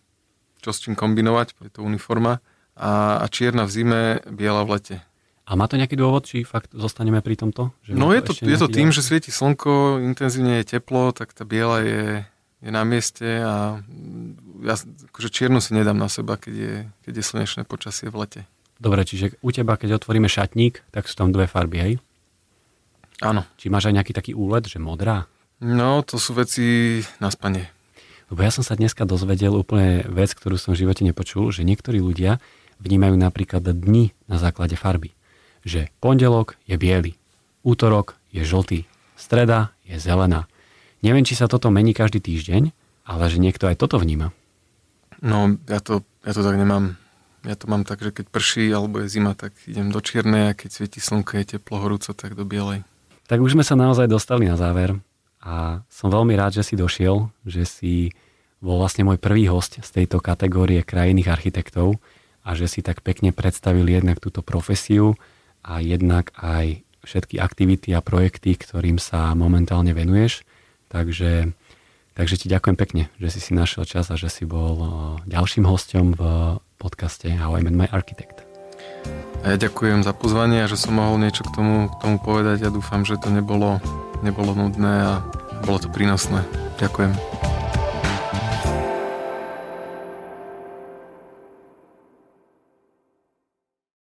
čo s čím kombinovať, je to uniforma. A, a čierna v zime, biela v lete. A má to nejaký dôvod, či fakt zostaneme pri tomto? Že No je to, je to tým, ďalší? že svieti slnko, intenzívne je teplo, tak tá biela je, je na mieste a ja akože čiernu si nedám na seba, keď je, keď je slnečné počasie v lete. Dobre, čiže u teba, keď otvoríme šatník, tak sú tam dve farby, hej? Áno. Či máš aj nejaký taký úlet, že modrá? No, to sú veci na spanie. Lebo ja som sa dneska dozvedel úplne vec, ktorú som v živote nepočul, že niektorí ľudia vnímajú napríklad dni na základe farby. Že pondelok je biely, útorok je žltý, streda je zelená. Neviem, či sa toto mení každý týždeň, ale že niekto aj toto vníma. No, ja to, ja to tak nemám. Ja to mám tak, že keď prší alebo je zima, tak idem do čiernej a keď svieti slnko, je teplo horúco, tak do bielej. Tak už sme sa naozaj dostali na záver a som veľmi rád, že si došiel, že si bol vlastne môj prvý host z tejto kategórie krajinných architektov a že si tak pekne predstavil jednak túto profesiu a jednak aj všetky aktivity a projekty, ktorým sa momentálne venuješ. Takže, takže ti ďakujem pekne, že si si našiel čas a že si bol o, ďalším hostom v podcaste How I Met My Architect. A ja ďakujem za pozvanie a že som mohol niečo k tomu, k tomu povedať a dúfam, že to nebolo, nebolo nudné a bolo to prínosné. Ďakujem.